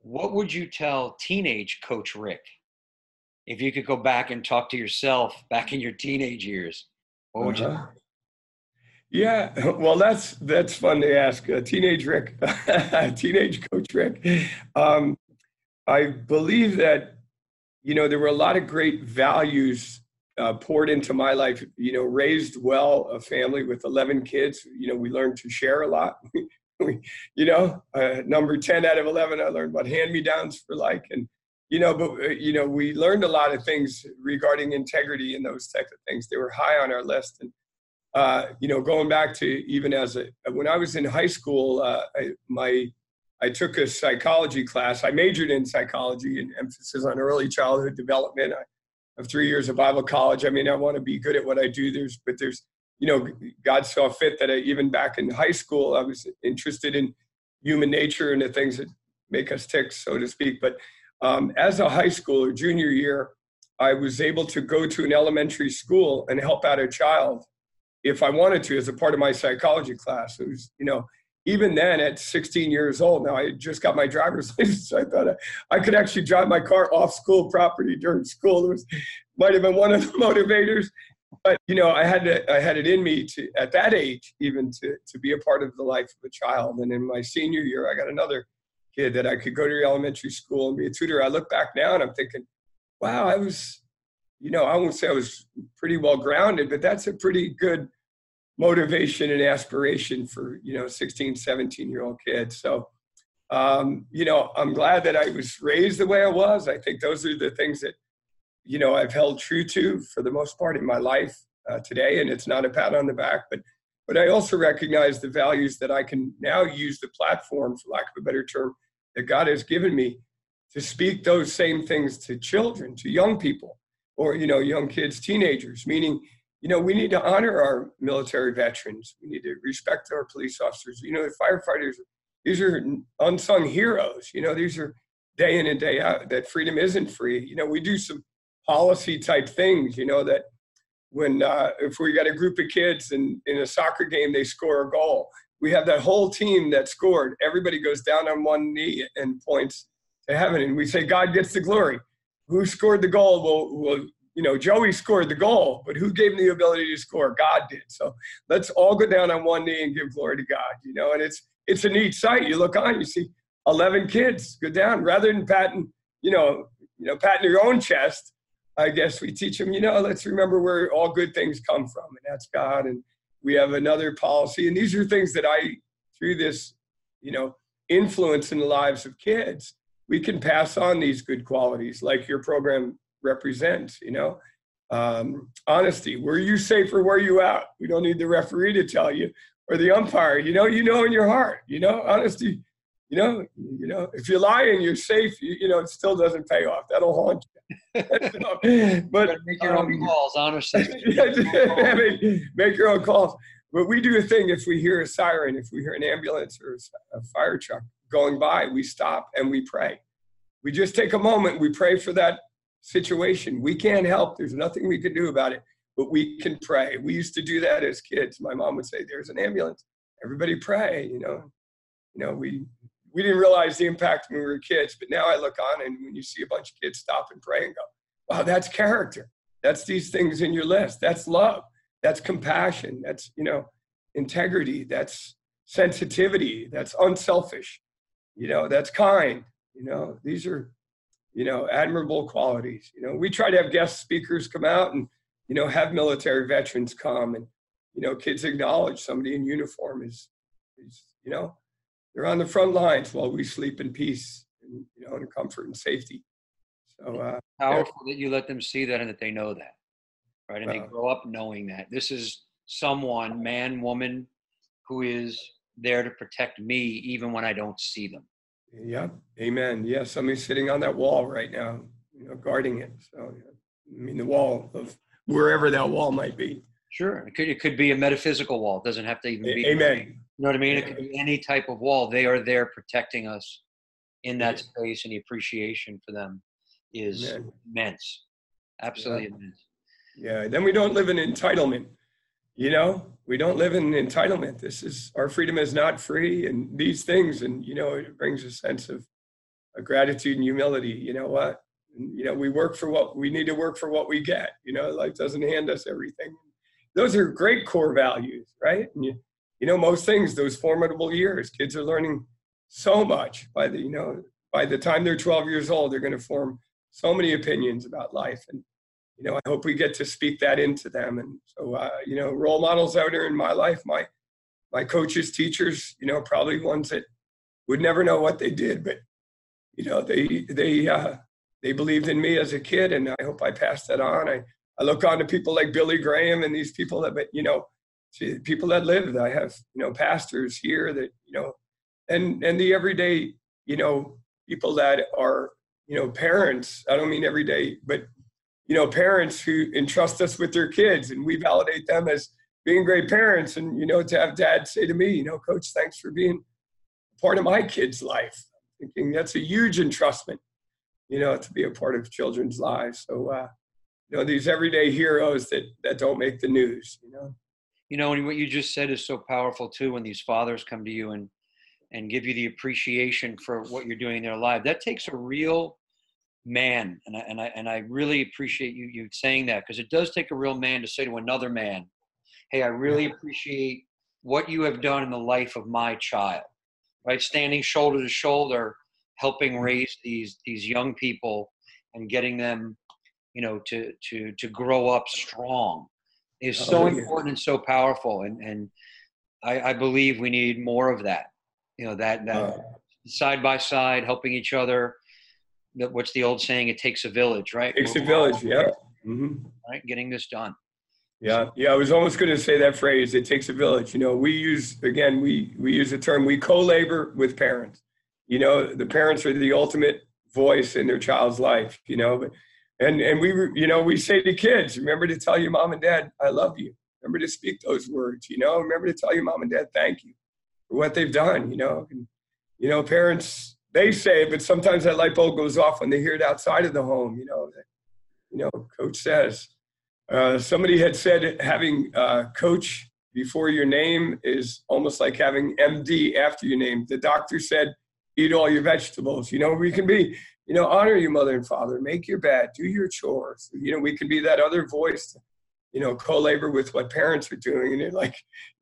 What would you tell teenage Coach Rick if you could go back and talk to yourself back in your teenage years? What would uh-huh. you? Yeah, well, that's that's fun to ask. Uh, teenage Rick, teenage Coach Rick. Um, I believe that you know there were a lot of great values uh, poured into my life. You know, raised well, a family with eleven kids. You know, we learned to share a lot. we, you know, uh, number ten out of eleven, I learned about hand me downs for like, and you know, but uh, you know, we learned a lot of things regarding integrity and those types of things. They were high on our list and uh, you know, going back to even as a, when I was in high school, uh, I, my, I took a psychology class. I majored in psychology and emphasis on early childhood development. I have three years of Bible college. I mean, I want to be good at what I do. There's, but there's, you know, God saw fit that I, even back in high school, I was interested in human nature and the things that make us tick, so to speak. But um, as a high schooler, junior year, I was able to go to an elementary school and help out a child if I wanted to as a part of my psychology class. It was, you know, even then at 16 years old, now I just got my driver's license. I thought I, I could actually drive my car off school property during school. It was, might have been one of the motivators. But you know, I had to, I had it in me to at that age even to to be a part of the life of a child. And in my senior year, I got another kid that I could go to elementary school and be a tutor. I look back now and I'm thinking, wow, I was, you know, I won't say I was pretty well grounded, but that's a pretty good motivation and aspiration for, you know, 16, 17 year old kids. So, um, you know, I'm glad that I was raised the way I was. I think those are the things that, you know, I've held true to for the most part in my life uh, today. And it's not a pat on the back, but but I also recognize the values that I can now use the platform, for lack of a better term, that God has given me to speak those same things to children, to young people, or you know, young kids, teenagers. Meaning, you know, we need to honor our military veterans. We need to respect our police officers. You know, the firefighters these are unsung heroes. You know, these are day in and day out that freedom isn't free. You know, we do some policy type things, you know, that when uh, if we got a group of kids and in a soccer game they score a goal, we have that whole team that scored. Everybody goes down on one knee and points to heaven, and we say God gets the glory. Who scored the goal? Well, well you know, Joey scored the goal, but who gave him the ability to score? God did. So let's all go down on one knee and give glory to God. You know, and it's it's a neat sight. You look on, you see 11 kids go down rather than patting, you know, you know, patting your own chest. I guess we teach them, you know, let's remember where all good things come from, and that's God. And we have another policy, and these are things that I, through this, you know, influence in the lives of kids, we can pass on these good qualities, like your program represents. You know, um, honesty. Were you safe or were you out? We don't need the referee to tell you or the umpire. You know, you know in your heart. You know, honesty. You know, you know, if you lie and you're safe, you, you know, it still doesn't pay off. That'll haunt you. but make your um, own calls, honestly. make your own calls. But we do a thing if we hear a siren, if we hear an ambulance or a fire truck going by, we stop and we pray. We just take a moment, we pray for that situation. We can't help, there's nothing we can do about it but we can pray. We used to do that as kids. My mom would say, "There's an ambulance. Everybody pray." You know, you know, we we didn't realize the impact when we were kids, but now I look on and when you see a bunch of kids stop and pray and go, "Wow, that's character. That's these things in your list. That's love. That's compassion. That's you know, integrity. That's sensitivity. That's unselfish. You know, that's kind. You know, these are." You know, admirable qualities. You know, we try to have guest speakers come out and you know, have military veterans come and, you know, kids acknowledge somebody in uniform is, is you know, they're on the front lines while we sleep in peace and, you know, in comfort and safety. So uh, powerful that you let them see that and that they know that, right? And they grow up knowing that this is someone, man, woman, who is there to protect me even when I don't see them. Yeah, amen. Yeah, somebody's sitting on that wall right now, you know, guarding it. So, I mean, the wall of wherever that wall might be. Sure. It could, it could be a metaphysical wall. It doesn't have to even be. Amen. You know what I mean? It could be any type of wall. They are there protecting us in that space, and the appreciation for them is Amen. immense. Absolutely yeah. immense. Yeah. Then we don't live in entitlement. You know, we don't live in entitlement. This is our freedom is not free, and these things, and you know, it brings a sense of a gratitude and humility. You know what? you know we work for what we need to work for what we get you know life doesn't hand us everything those are great core values right and you, you know most things those formidable years kids are learning so much by the you know by the time they're 12 years old they're going to form so many opinions about life and you know i hope we get to speak that into them and so uh, you know role models out there in my life my my coaches teachers you know probably ones that would never know what they did but you know they they uh, they believed in me as a kid, and I hope I passed that on. I, I look on to people like Billy Graham and these people that, but you know, people that live. I have, you know, pastors here that, you know, and and the everyday, you know, people that are, you know, parents. I don't mean every day, but you know, parents who entrust us with their kids, and we validate them as being great parents. And you know, to have dad say to me, you know, Coach, thanks for being part of my kid's life. I thinking that's a huge entrustment you know, to be a part of children's lives. So, uh, you know, these everyday heroes that that don't make the news. You know. You know, and what you just said is so powerful too. When these fathers come to you and and give you the appreciation for what you're doing in their life, that takes a real man, and I and I and I really appreciate you you saying that because it does take a real man to say to another man, "Hey, I really appreciate what you have done in the life of my child." Right, standing shoulder to shoulder helping raise these these young people and getting them, you know, to to to grow up strong is so Oh, yeah. important and so powerful. And and I, I believe we need more of that. You know, that that Uh, side by side, helping each other. What's the old saying? It takes a village, right? It takes a village. Yeah. hmm Right, getting this done. Yeah, yeah. I was almost going to say that phrase. It takes a village. You know, we use again. We we use the term. We co-labor with parents. You know, the parents are the ultimate voice in their child's life. You know, but and and we you know we say to kids, remember to tell your mom and dad, I love you. Remember to speak those words. You know, remember to tell your mom and dad, thank you for what they've done. You know, and, you know, parents they say, but sometimes that light bulb goes off when they hear it outside of the home. You know, you know, coach says. Uh, somebody had said having uh, coach before your name is almost like having MD after your name. The doctor said, eat all your vegetables. You know, we can be, you know, honor your mother and father, make your bed, do your chores. You know, we can be that other voice, you know, co labor with what parents are doing. And it like,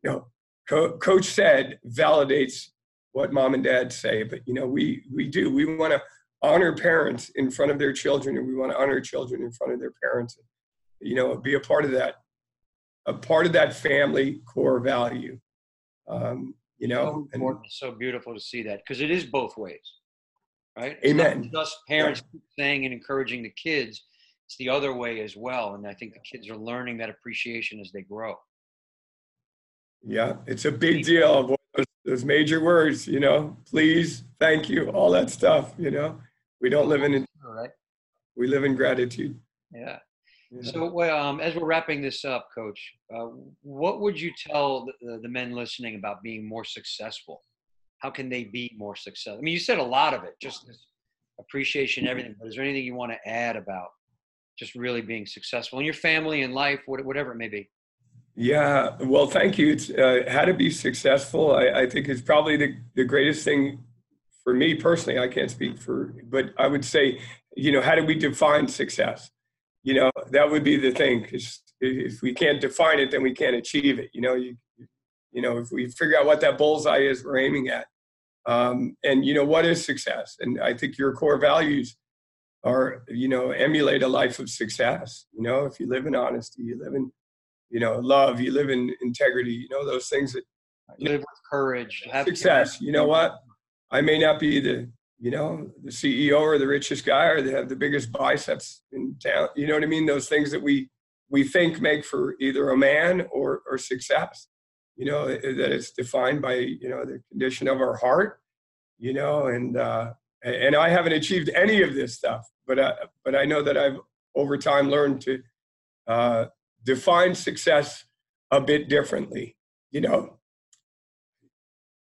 you know, co- coach said validates what mom and dad say. But, you know, we, we do. We want to honor parents in front of their children and we want to honor children in front of their parents you know be a part of that a part of that family core value um, you know and so beautiful to see that because it is both ways, right? It's Amen. not just parents saying and encouraging the kids; it's the other way as well. And I think the kids are learning that appreciation as they grow. yeah it's a big deal those, major words you know please thank you all that stuff you know we don't live in All right. we live in gratitude Yeah. know. So, well, um, as we're wrapping this up, Coach, uh, what would you tell the, the, men listening about being more successful? How can they be more successful? I mean, you said a lot of it, just appreciation, everything. But is there anything you want to add about just really being successful in your family and life, whatever it may be? Yeah, well, thank you. It's uh, how to be successful. I, I think is probably the, the greatest thing for me personally. I can't speak for, but I would say, you know, how do we define success? You know, that would be the thing. Because if we can't define it, then we can't achieve it. You know, you, you know, if we figure out what that bullseye is, we're aiming at. Um, and you know, what is success? And I think your core values are, you know, emulate a life of success. You know, if you live in honesty, you live in you know, love, you live in integrity, you know, those things that you Live with courage. Have success. You know what? I may not be the, you know, the CEO or the richest guy or they have the biggest biceps in town. You know what I mean? Those things that we we think make for either a man or or success. You know, that it's defined by, you know, the condition of our heart, you know, and uh and I haven't achieved any of this stuff, but I, but I know that I've over time learned to uh define success a bit differently, you know.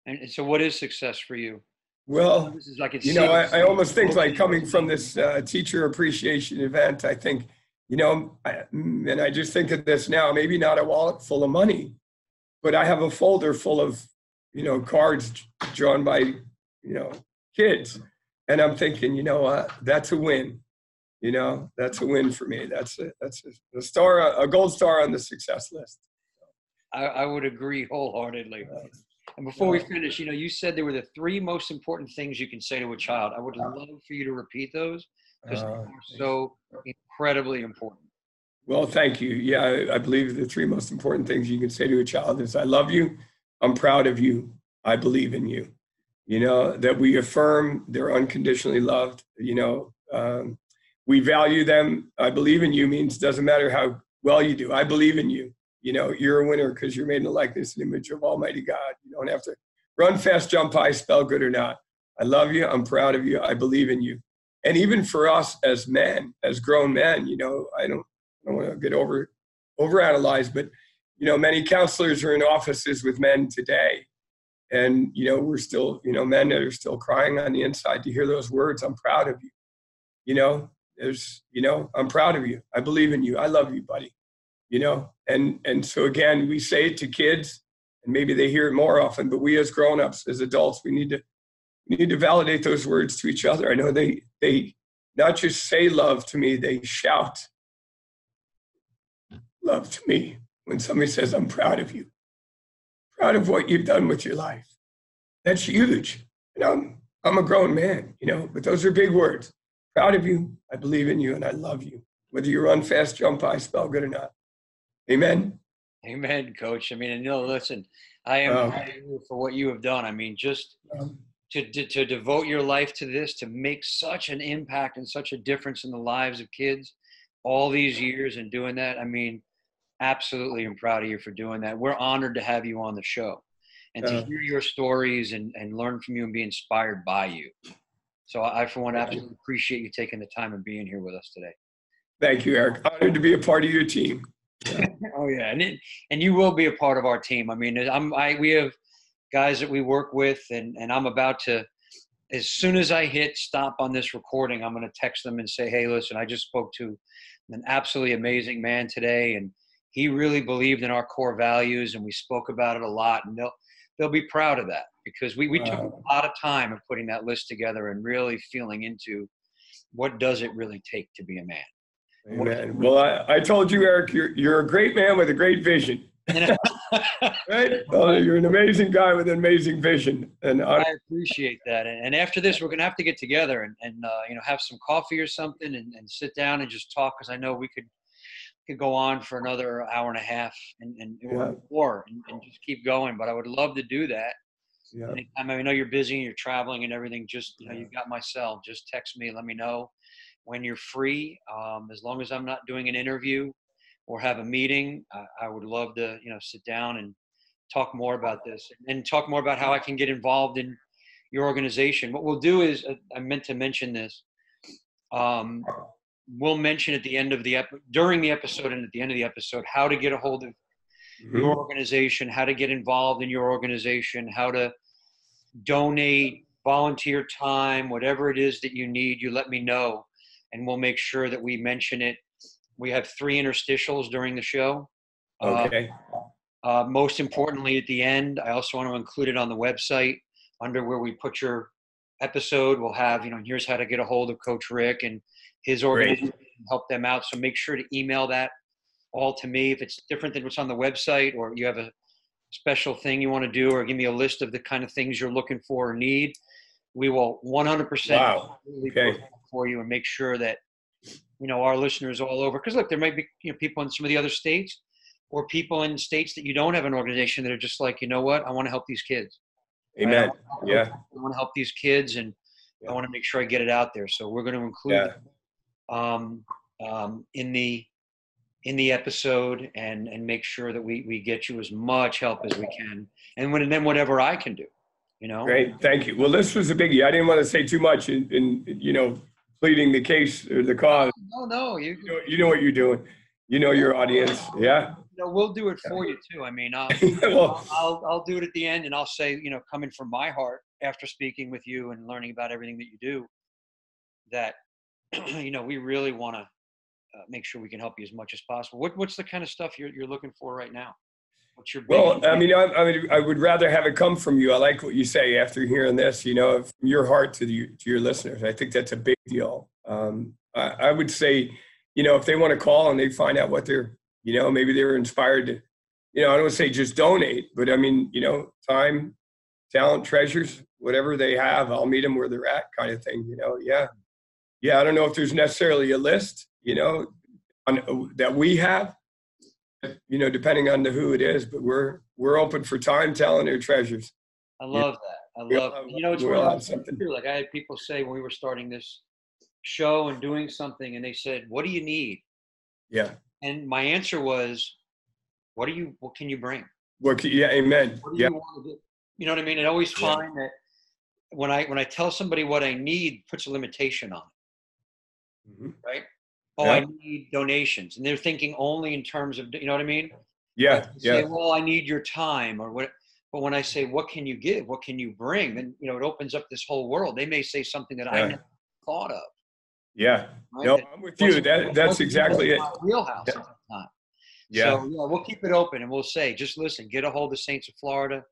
And so, what is success for you? Well, This is like it's you know, I, I almost think like coming from this uh, teacher appreciation event, I think, you know, I, and I just think of this now, maybe not a wallet full of money, but I have a folder full of, you know, cards drawn by, you know, kids. And I'm thinking, you know what, that's a win. You know, that's a win for me. That's a, that's a, a star, a gold star on the success list. I, I would agree wholeheartedly. And before we finish, you know, you said there were the three most important things you can say to a child. I would love for you to repeat those because they Uh, are so incredibly important. Well, thank you. Yeah, I, I believe the three most important things you can say to a child is I love you, I'm proud of you, I believe in you. You know, that we affirm they're unconditionally loved. You know, um, we value them. I believe in you means doesn't matter how well you do. I believe in you. You know, you're a winner because you're made in the likeness and image of Almighty God. You don't have to run fast, jump high, spell good or not. I love you. I'm proud of you. I believe in you. And even for us as men, as grown men, you know, I don't I don't want to get over overanalyzed, but you know, many counselors are in offices with men today. And you know, we're still, you know, men that are still crying on the inside to hear those words, I'm proud of you. You know, there's, you know, I'm proud of you. I believe in you. I love you, buddy. You know, and and so again, we say it to kids, and maybe they hear it more often, but we as grown-ups, as adults, we need to we need to validate those words to each other. I know they they not just say love to me, they shout love to me when somebody says, I'm proud of you, proud of what you've done with your life. That's huge. And I'm, I'm a grown man, you know, but those are big words. Proud of you. I believe in you and I love you. Whether you run fast, jump high, spell good or not. Amen. Amen, coach. I mean, and you know, listen, I am Um, proud of you for what you have done. I mean, just Um, to, to, to devote your life to this, to make such an impact and such a difference in the lives of kids all these years and doing that. I mean, absolutely am proud of you for doing that. We're honored to have you on the show and to Uh, hear your stories and, and learn from you and be inspired by you. So I, for one, Thank you. absolutely appreciate you taking the time and being here with us today. Thank you, Eric. Honored to be a part of your team. Oh yeah, and it, and you will be a part of our team. I mean, I'm I we have guys that we work with, and and I'm about to. As soon as I hit stop on this recording, I'm going to text them and say, "Hey, listen, I just spoke to an absolutely amazing man today, and he really believed in our core values, and we spoke about it a lot, and they'll they'll be proud of that because we we took a lot of time in putting that list together and really feeling into what does it really take to be a man." Amen. Well, I, I told you, Eric, you're, you're a great man with a great vision, right? Oh, you're an amazing guy with an amazing vision. And I, appreciate that. And after this, we're gonna have to get together and, and uh, you know have some coffee or something and, and sit down and just talk because I know we could could go on for another hour and a half and, and Yeah. or more and, and just keep going. But I would love to do that. Yeah, Anytime I know you're busy and you're traveling and everything, just you know you've got my cell. Just text me. Let me know when you're free. Um, as long as I'm not doing an interview or have a meeting, I, I would love to you know sit down and talk more about this and talk more about how I can get involved in your organization. What we'll do is, uh, I meant to mention this. Um, we'll mention at the end of the ep- during the episode and at the end of the episode how to get a hold of Mhm. your organization, how to get involved in your organization, how to donate, volunteer time, whatever it is that you need, you let me know, and we'll make sure that we mention it. We have three interstitials during the show. Uh, okay. uh, most importantly, at the end, I also want to include it on the website under where we put your episode. We'll have, you know, here's how to get a hold of Coach Rick and his organization, help them out. So make sure to email that all to me. If it's different than what's on the website or you have a special thing you want to do or give me a list of the kind of things you're looking for or need, we will 100% Wow. Okay. for you and make sure that, you know, our listeners all over, because look, there might be, you know, people in some of the other states or people in states that you don't have an organization that are just like, you know what, I want to help these kids. Amen. I Yeah. I want to help these kids and Yeah. I want to make sure I get it out there. So we're going to include Yeah. um, um, in the in the episode and and make sure that we we get you as much help as we can and when and then whatever I can do, you know. Great. Thank you. Well, this was a biggie. I didn't want to say too much in, in you know, pleading the case or the cause. No, no, you, You know, you know what you're doing. You know your audience. Yeah. you know, we'll do it for you too. I mean, I'll, well, I'll I'll do it at the end, and I'll say, you know, coming from my heart after speaking with you and learning about everything that you do, that you know we really want to uh, make sure we can help you as much as possible. What what's the kind of stuff you're you're looking for right now? What's your well, I mean, I, I mean, I would rather have it come from you. I like what you say after hearing this. You know, from your heart to the, to your listeners. I think that's a big deal. Um, I, I would say, you know, if they want to call and they find out what they're, you know, maybe they were inspired to, you know, I don't say just donate, but I mean, you know, time, talent, treasures, whatever they have, I'll meet them where they're at, kind of thing. You know, yeah, yeah. I don't know if there's necessarily a list, you know, on, that we have you know, depending on the who it is, but we're we're open for time, talent, or treasures. I love that. I love. You know, it's have something. too. Like I had people say when we were starting this show and doing something, and they said, "What do you need?" Yeah. And my answer was, "What do you? What can you bring? What? can- Yeah. Amen. What do Yeah. you want to do?" You know what I mean? And I always Yeah. find that when I when I tell somebody what I need, puts a limitation on it, Mhm. right? Oh, I need donations, and they're thinking only in terms of you know what I mean. Yeah. To Say, Yeah. well, I need your time, or what? But when I say, what can you give? What can you bring? Then you know it opens up this whole world. They may say something that I never thought of. Yeah. Right? No, That I'm with you. That that's exactly it. Wheelhouse Yeah. at the time. Yeah. So yeah, we'll keep it open and we'll say, just listen, get a hold of Saints of Florida.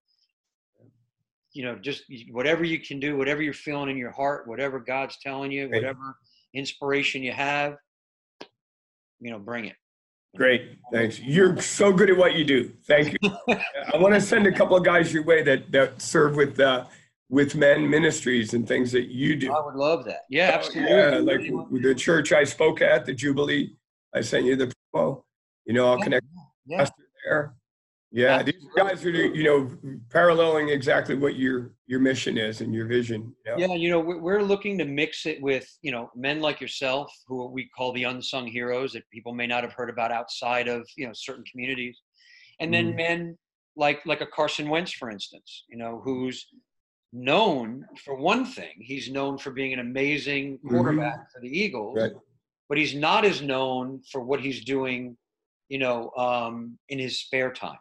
You know, just whatever you can do, whatever you're feeling in your heart, whatever God's telling you, whatever inspiration you have, you know, bring it. Great. Thanks. You're so good at what you do. Thank you. I want to send a couple of guys your way that that serve with uh, with men ministries and things that you do. I would love that. Yeah, Oh, absolutely. yeah, like the church I spoke at, the Jubilee. I sent you the promo. You know, I'll Yeah, connect yeah. there. Yeah, these guys are you know paralleling exactly what your your mission is and your vision. know? Yeah, you know, we- we're looking to mix it with, you know, men like yourself, who we call the unsung heroes that people may not have heard about outside of, you know, certain communities, and then Mhm. men like like a Carson Wentz, for instance, you know, who's known for one thing, he's known for being an amazing quarterback for the Eagles, Right. but he's not as known for what he's doing, you know, um, in his spare time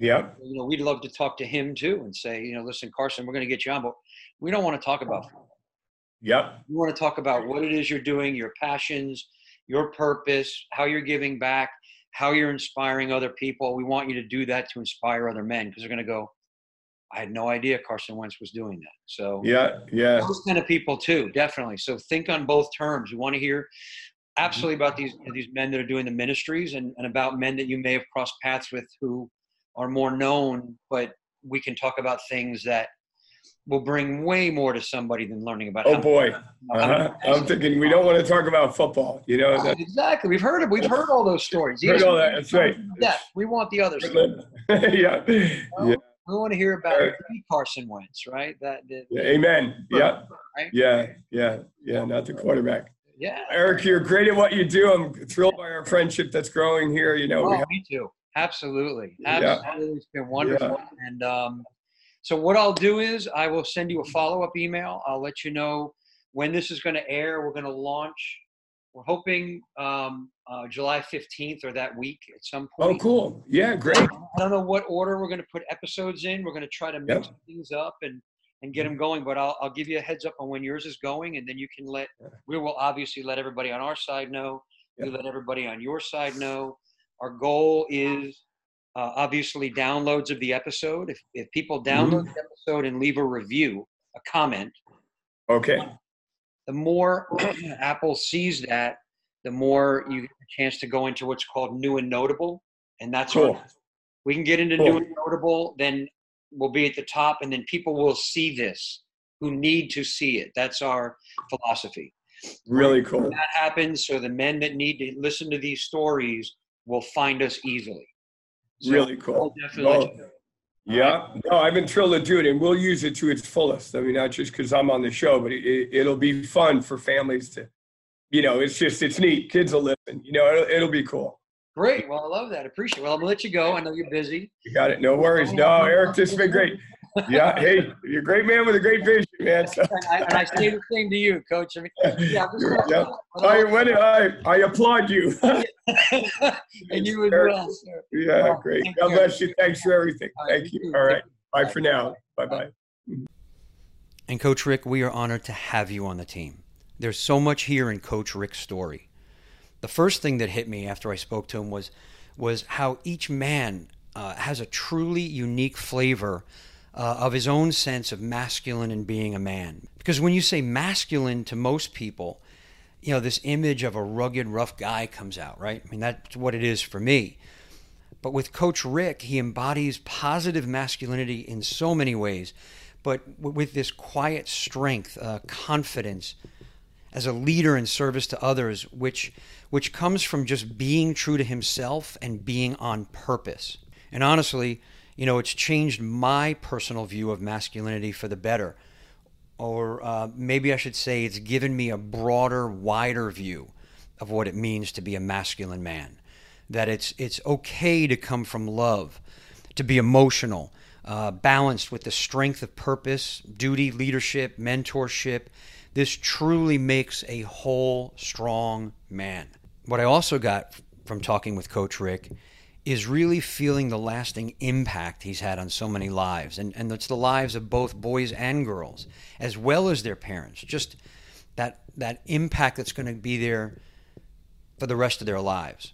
Yep. you know, we'd love to talk to him too and say, you know, listen, Carson, we're going to get you on, but we don't want to talk about football. Yep. We want to talk about what it is you're doing, your passions, your purpose, how you're giving back, how you're inspiring other people. We want you to do that to inspire other men because they're going to go, I had no idea Carson Wentz was doing that. So Yeah. Yeah. those kind of people too, definitely. So think on both terms. We want to hear mm-hmm. absolutely about these these men that are doing the ministries and, and about men that you may have crossed paths with who are more known, but we can talk about things that will bring way more to somebody than learning about. Oh boy. Uh-huh. I'm thinking we don't want to talk about football. You know. that- Exactly. We've heard it. We've heard all those stories. Heard all that. That's right. Yeah, we want the other stuff. yeah. Yeah. We want to hear about Right. Carson Wentz, right? That, that Yeah, Amen. Yeah. Right? Yeah. Yeah. Yeah. Not the quarterback. yeah. Eric, you're great at what you do. I'm thrilled by our friendship that's growing here. You know, we Oh, have, me too. Absolutely. Yeah. It's been wonderful. And um, so, what I'll do is I will send you a follow up email. I'll let you know when this is going to air. We're going to launch. We're hoping um, uh, July 15th or that week at some point. oh, cool. Yeah. Great. I don't know what order we're going to put episodes in. We're going to try to mix Yep. things up and and get them going. But I'll I'll give you a heads up on when yours is going, and then you can let. We will obviously let everybody on our side know. You Yep. let everybody on your side know. Our goal is uh, obviously downloads of the episode. If if people download the episode and leave a review, a comment, Okay. the more Apple sees that, the more you get a chance to go into what's called new and notable, and that's Cool. our we can get into Cool. new and notable, then we'll be at the top, and then people will see this who need to see it. That's our philosophy. Really cool. That happens so the men that need to listen to these stories will find us easily. So Really cool. Well, Yeah. No, I've been thrilled to do it, and we'll use it to its fullest. I mean, not just because I'm on the show, but it, it'll be fun for families to, you know, it's just it's neat. Kids will listen. You know, it'll, it'll be cool. Great. Well, I love that. Appreciate it. Well, I'm going to let you go. I know you're busy. You got it. No worries. Oh, no, Eric, this has been great. Yeah. Hey, you're a great man with a great vision, man. So, And I, and I say the same to you, Coach. I mean, yeah, I'm just yeah. I, when, I, I applaud you. and you as well, sir. yeah, Well, great. take God care. bless you. Thanks for everything. All right, Thank you you. too. All right. Bye. Bye for now. Bye bye. And Coach Rick, we are honored to have you on the team. There's so much here in Coach Rick's story. The first thing that hit me after I spoke to him was was how each man uh, has a truly unique flavor uh, of his own sense of masculine and being a man. Because when you say masculine to most people, you know this image of a rugged, rough guy comes out, right? I mean that's what it is for me. But with Coach Rick, he embodies positive masculinity in so many ways, but with this quiet strength, uh, confidence, as a leader in service to others, which which comes from just being true to himself and being on purpose. And honestly, you know, it's changed my personal view of masculinity for the better. Or uh, maybe I should say, it's given me a broader, wider view of what it means to be a masculine man. That it's it's okay to come from love, to be emotional, uh, balanced with the strength of purpose, duty, leadership, mentorship. This truly makes a whole, strong man. What I also got from talking with Coach Rick is really feeling the lasting impact he's had on so many lives. And, and it's the lives of both boys and girls, as well as their parents. Just that, that impact that's going to be there for the rest of their lives.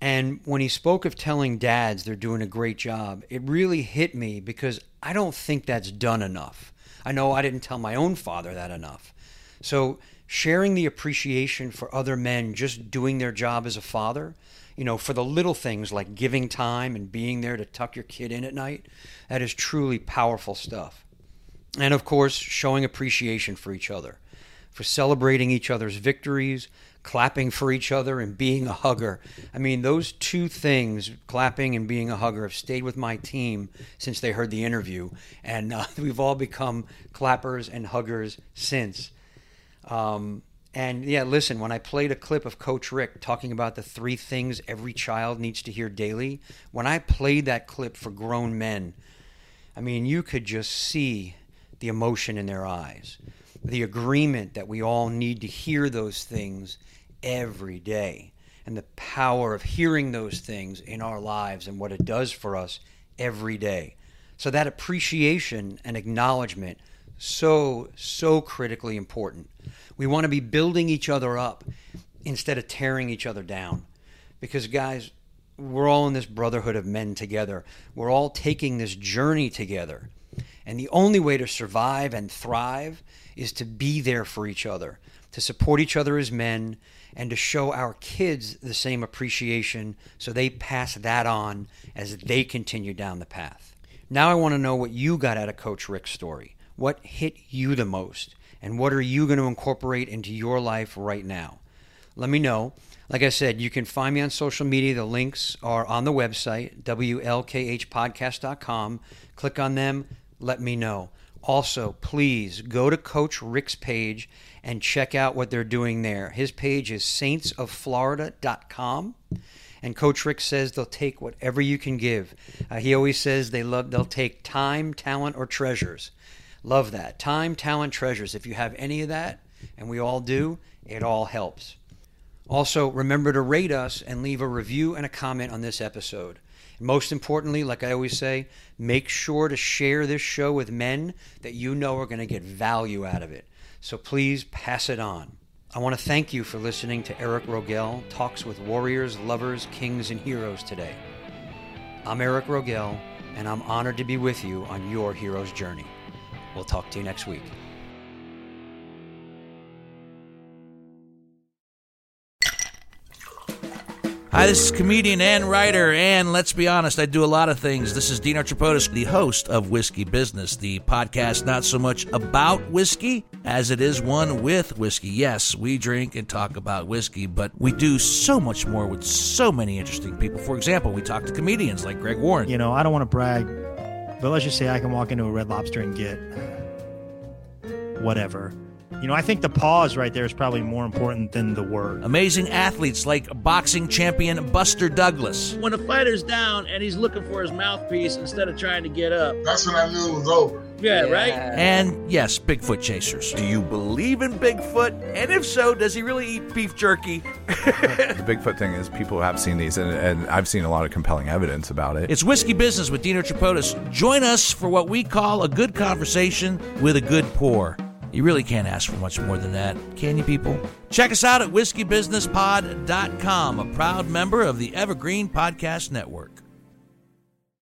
And when he spoke of telling dads they're doing a great job, it really hit me because I don't think that's done enough. I know I didn't tell my own father that enough. So, sharing the appreciation for other men just doing their job as a father, you know, for the little things like giving time and being there to tuck your kid in at night, that is truly powerful stuff. And of course, showing appreciation for each other, for celebrating each other's victories, clapping for each other, and being a hugger. I mean, those two things, clapping and being a hugger, have stayed with my team since they heard the interview. And uh, we've all become clappers and huggers since. Um, and yeah, listen, when I played a clip of Coach Rick talking about the three things every child needs to hear daily, when I played that clip for grown men, I mean, you could just see the emotion in their eyes, the agreement that we all need to hear those things every day, and the power of hearing those things in our lives and what it does for us every day. So, that appreciation and acknowledgement so so critically important. We want to be building each other up instead of tearing each other down. Because guys, we're all in this brotherhood of men together. We're all taking this journey together. And the only way to survive and thrive is to be there for each other, to support each other as men, and to show our kids the same appreciation so they pass that on as they continue down the path. Now I want to know what you got out of Coach Rick's story. What hit you the most? And what are you going to incorporate into your life right now? Let me know. Like I said, you can find me on social media. The links are on the website, WLKHpodcast.com. Click on them, let me know. Also, please go to Coach Rick's page and check out what they're doing there. His page is saintsofflorida.com. And Coach Rick says they'll take whatever you can give. Uh, he always says they love they'll take time, talent, or treasures. Love that. Time, talent, treasures. If you have any of that, and we all do, it all helps. Also, remember to rate us and leave a review and a comment on this episode. Most importantly, like I always say, make sure to share this show with men that you know are going to get value out of it. So please pass it on. I want to thank you for listening to Eric Rogel Talks with Warriors, Lovers, Kings, and Heroes today. I'm Eric Rogel, and I'm honored to be with you on your hero's journey. We'll talk to you next week. Hi, this is comedian and writer, and let's be honest, I do a lot of things. This is Dino Tripodis, the host of Whiskey Business, the podcast not so much about whiskey as it is one with whiskey. Yes, we drink and talk about whiskey, but we do so much more with so many interesting people. For example, we talk to comedians like Greg Warren. You know, I don't want to brag, but let's just say I can walk into a Red Lobster and get uh, whatever you know, I think the pause right there is probably more important than the word. Amazing athletes like boxing champion Buster Douglas. When a fighter's down and he's looking for his mouthpiece instead of trying to get up. That's when I knew it was over. Yeah, yeah, right? And yes, Bigfoot chasers. Do you believe in Bigfoot? And if so, does he really eat beef jerky? the Bigfoot thing is people have seen these, and, and, I've seen a lot of compelling evidence about it. It's Whiskey Business with Dino Tripodis. Join us for what we call a good conversation with a good pour. You really can't ask for much more than that, can you, people? Check us out at whiskeybusinesspod.com, a proud member of the Evergreen Podcast Network.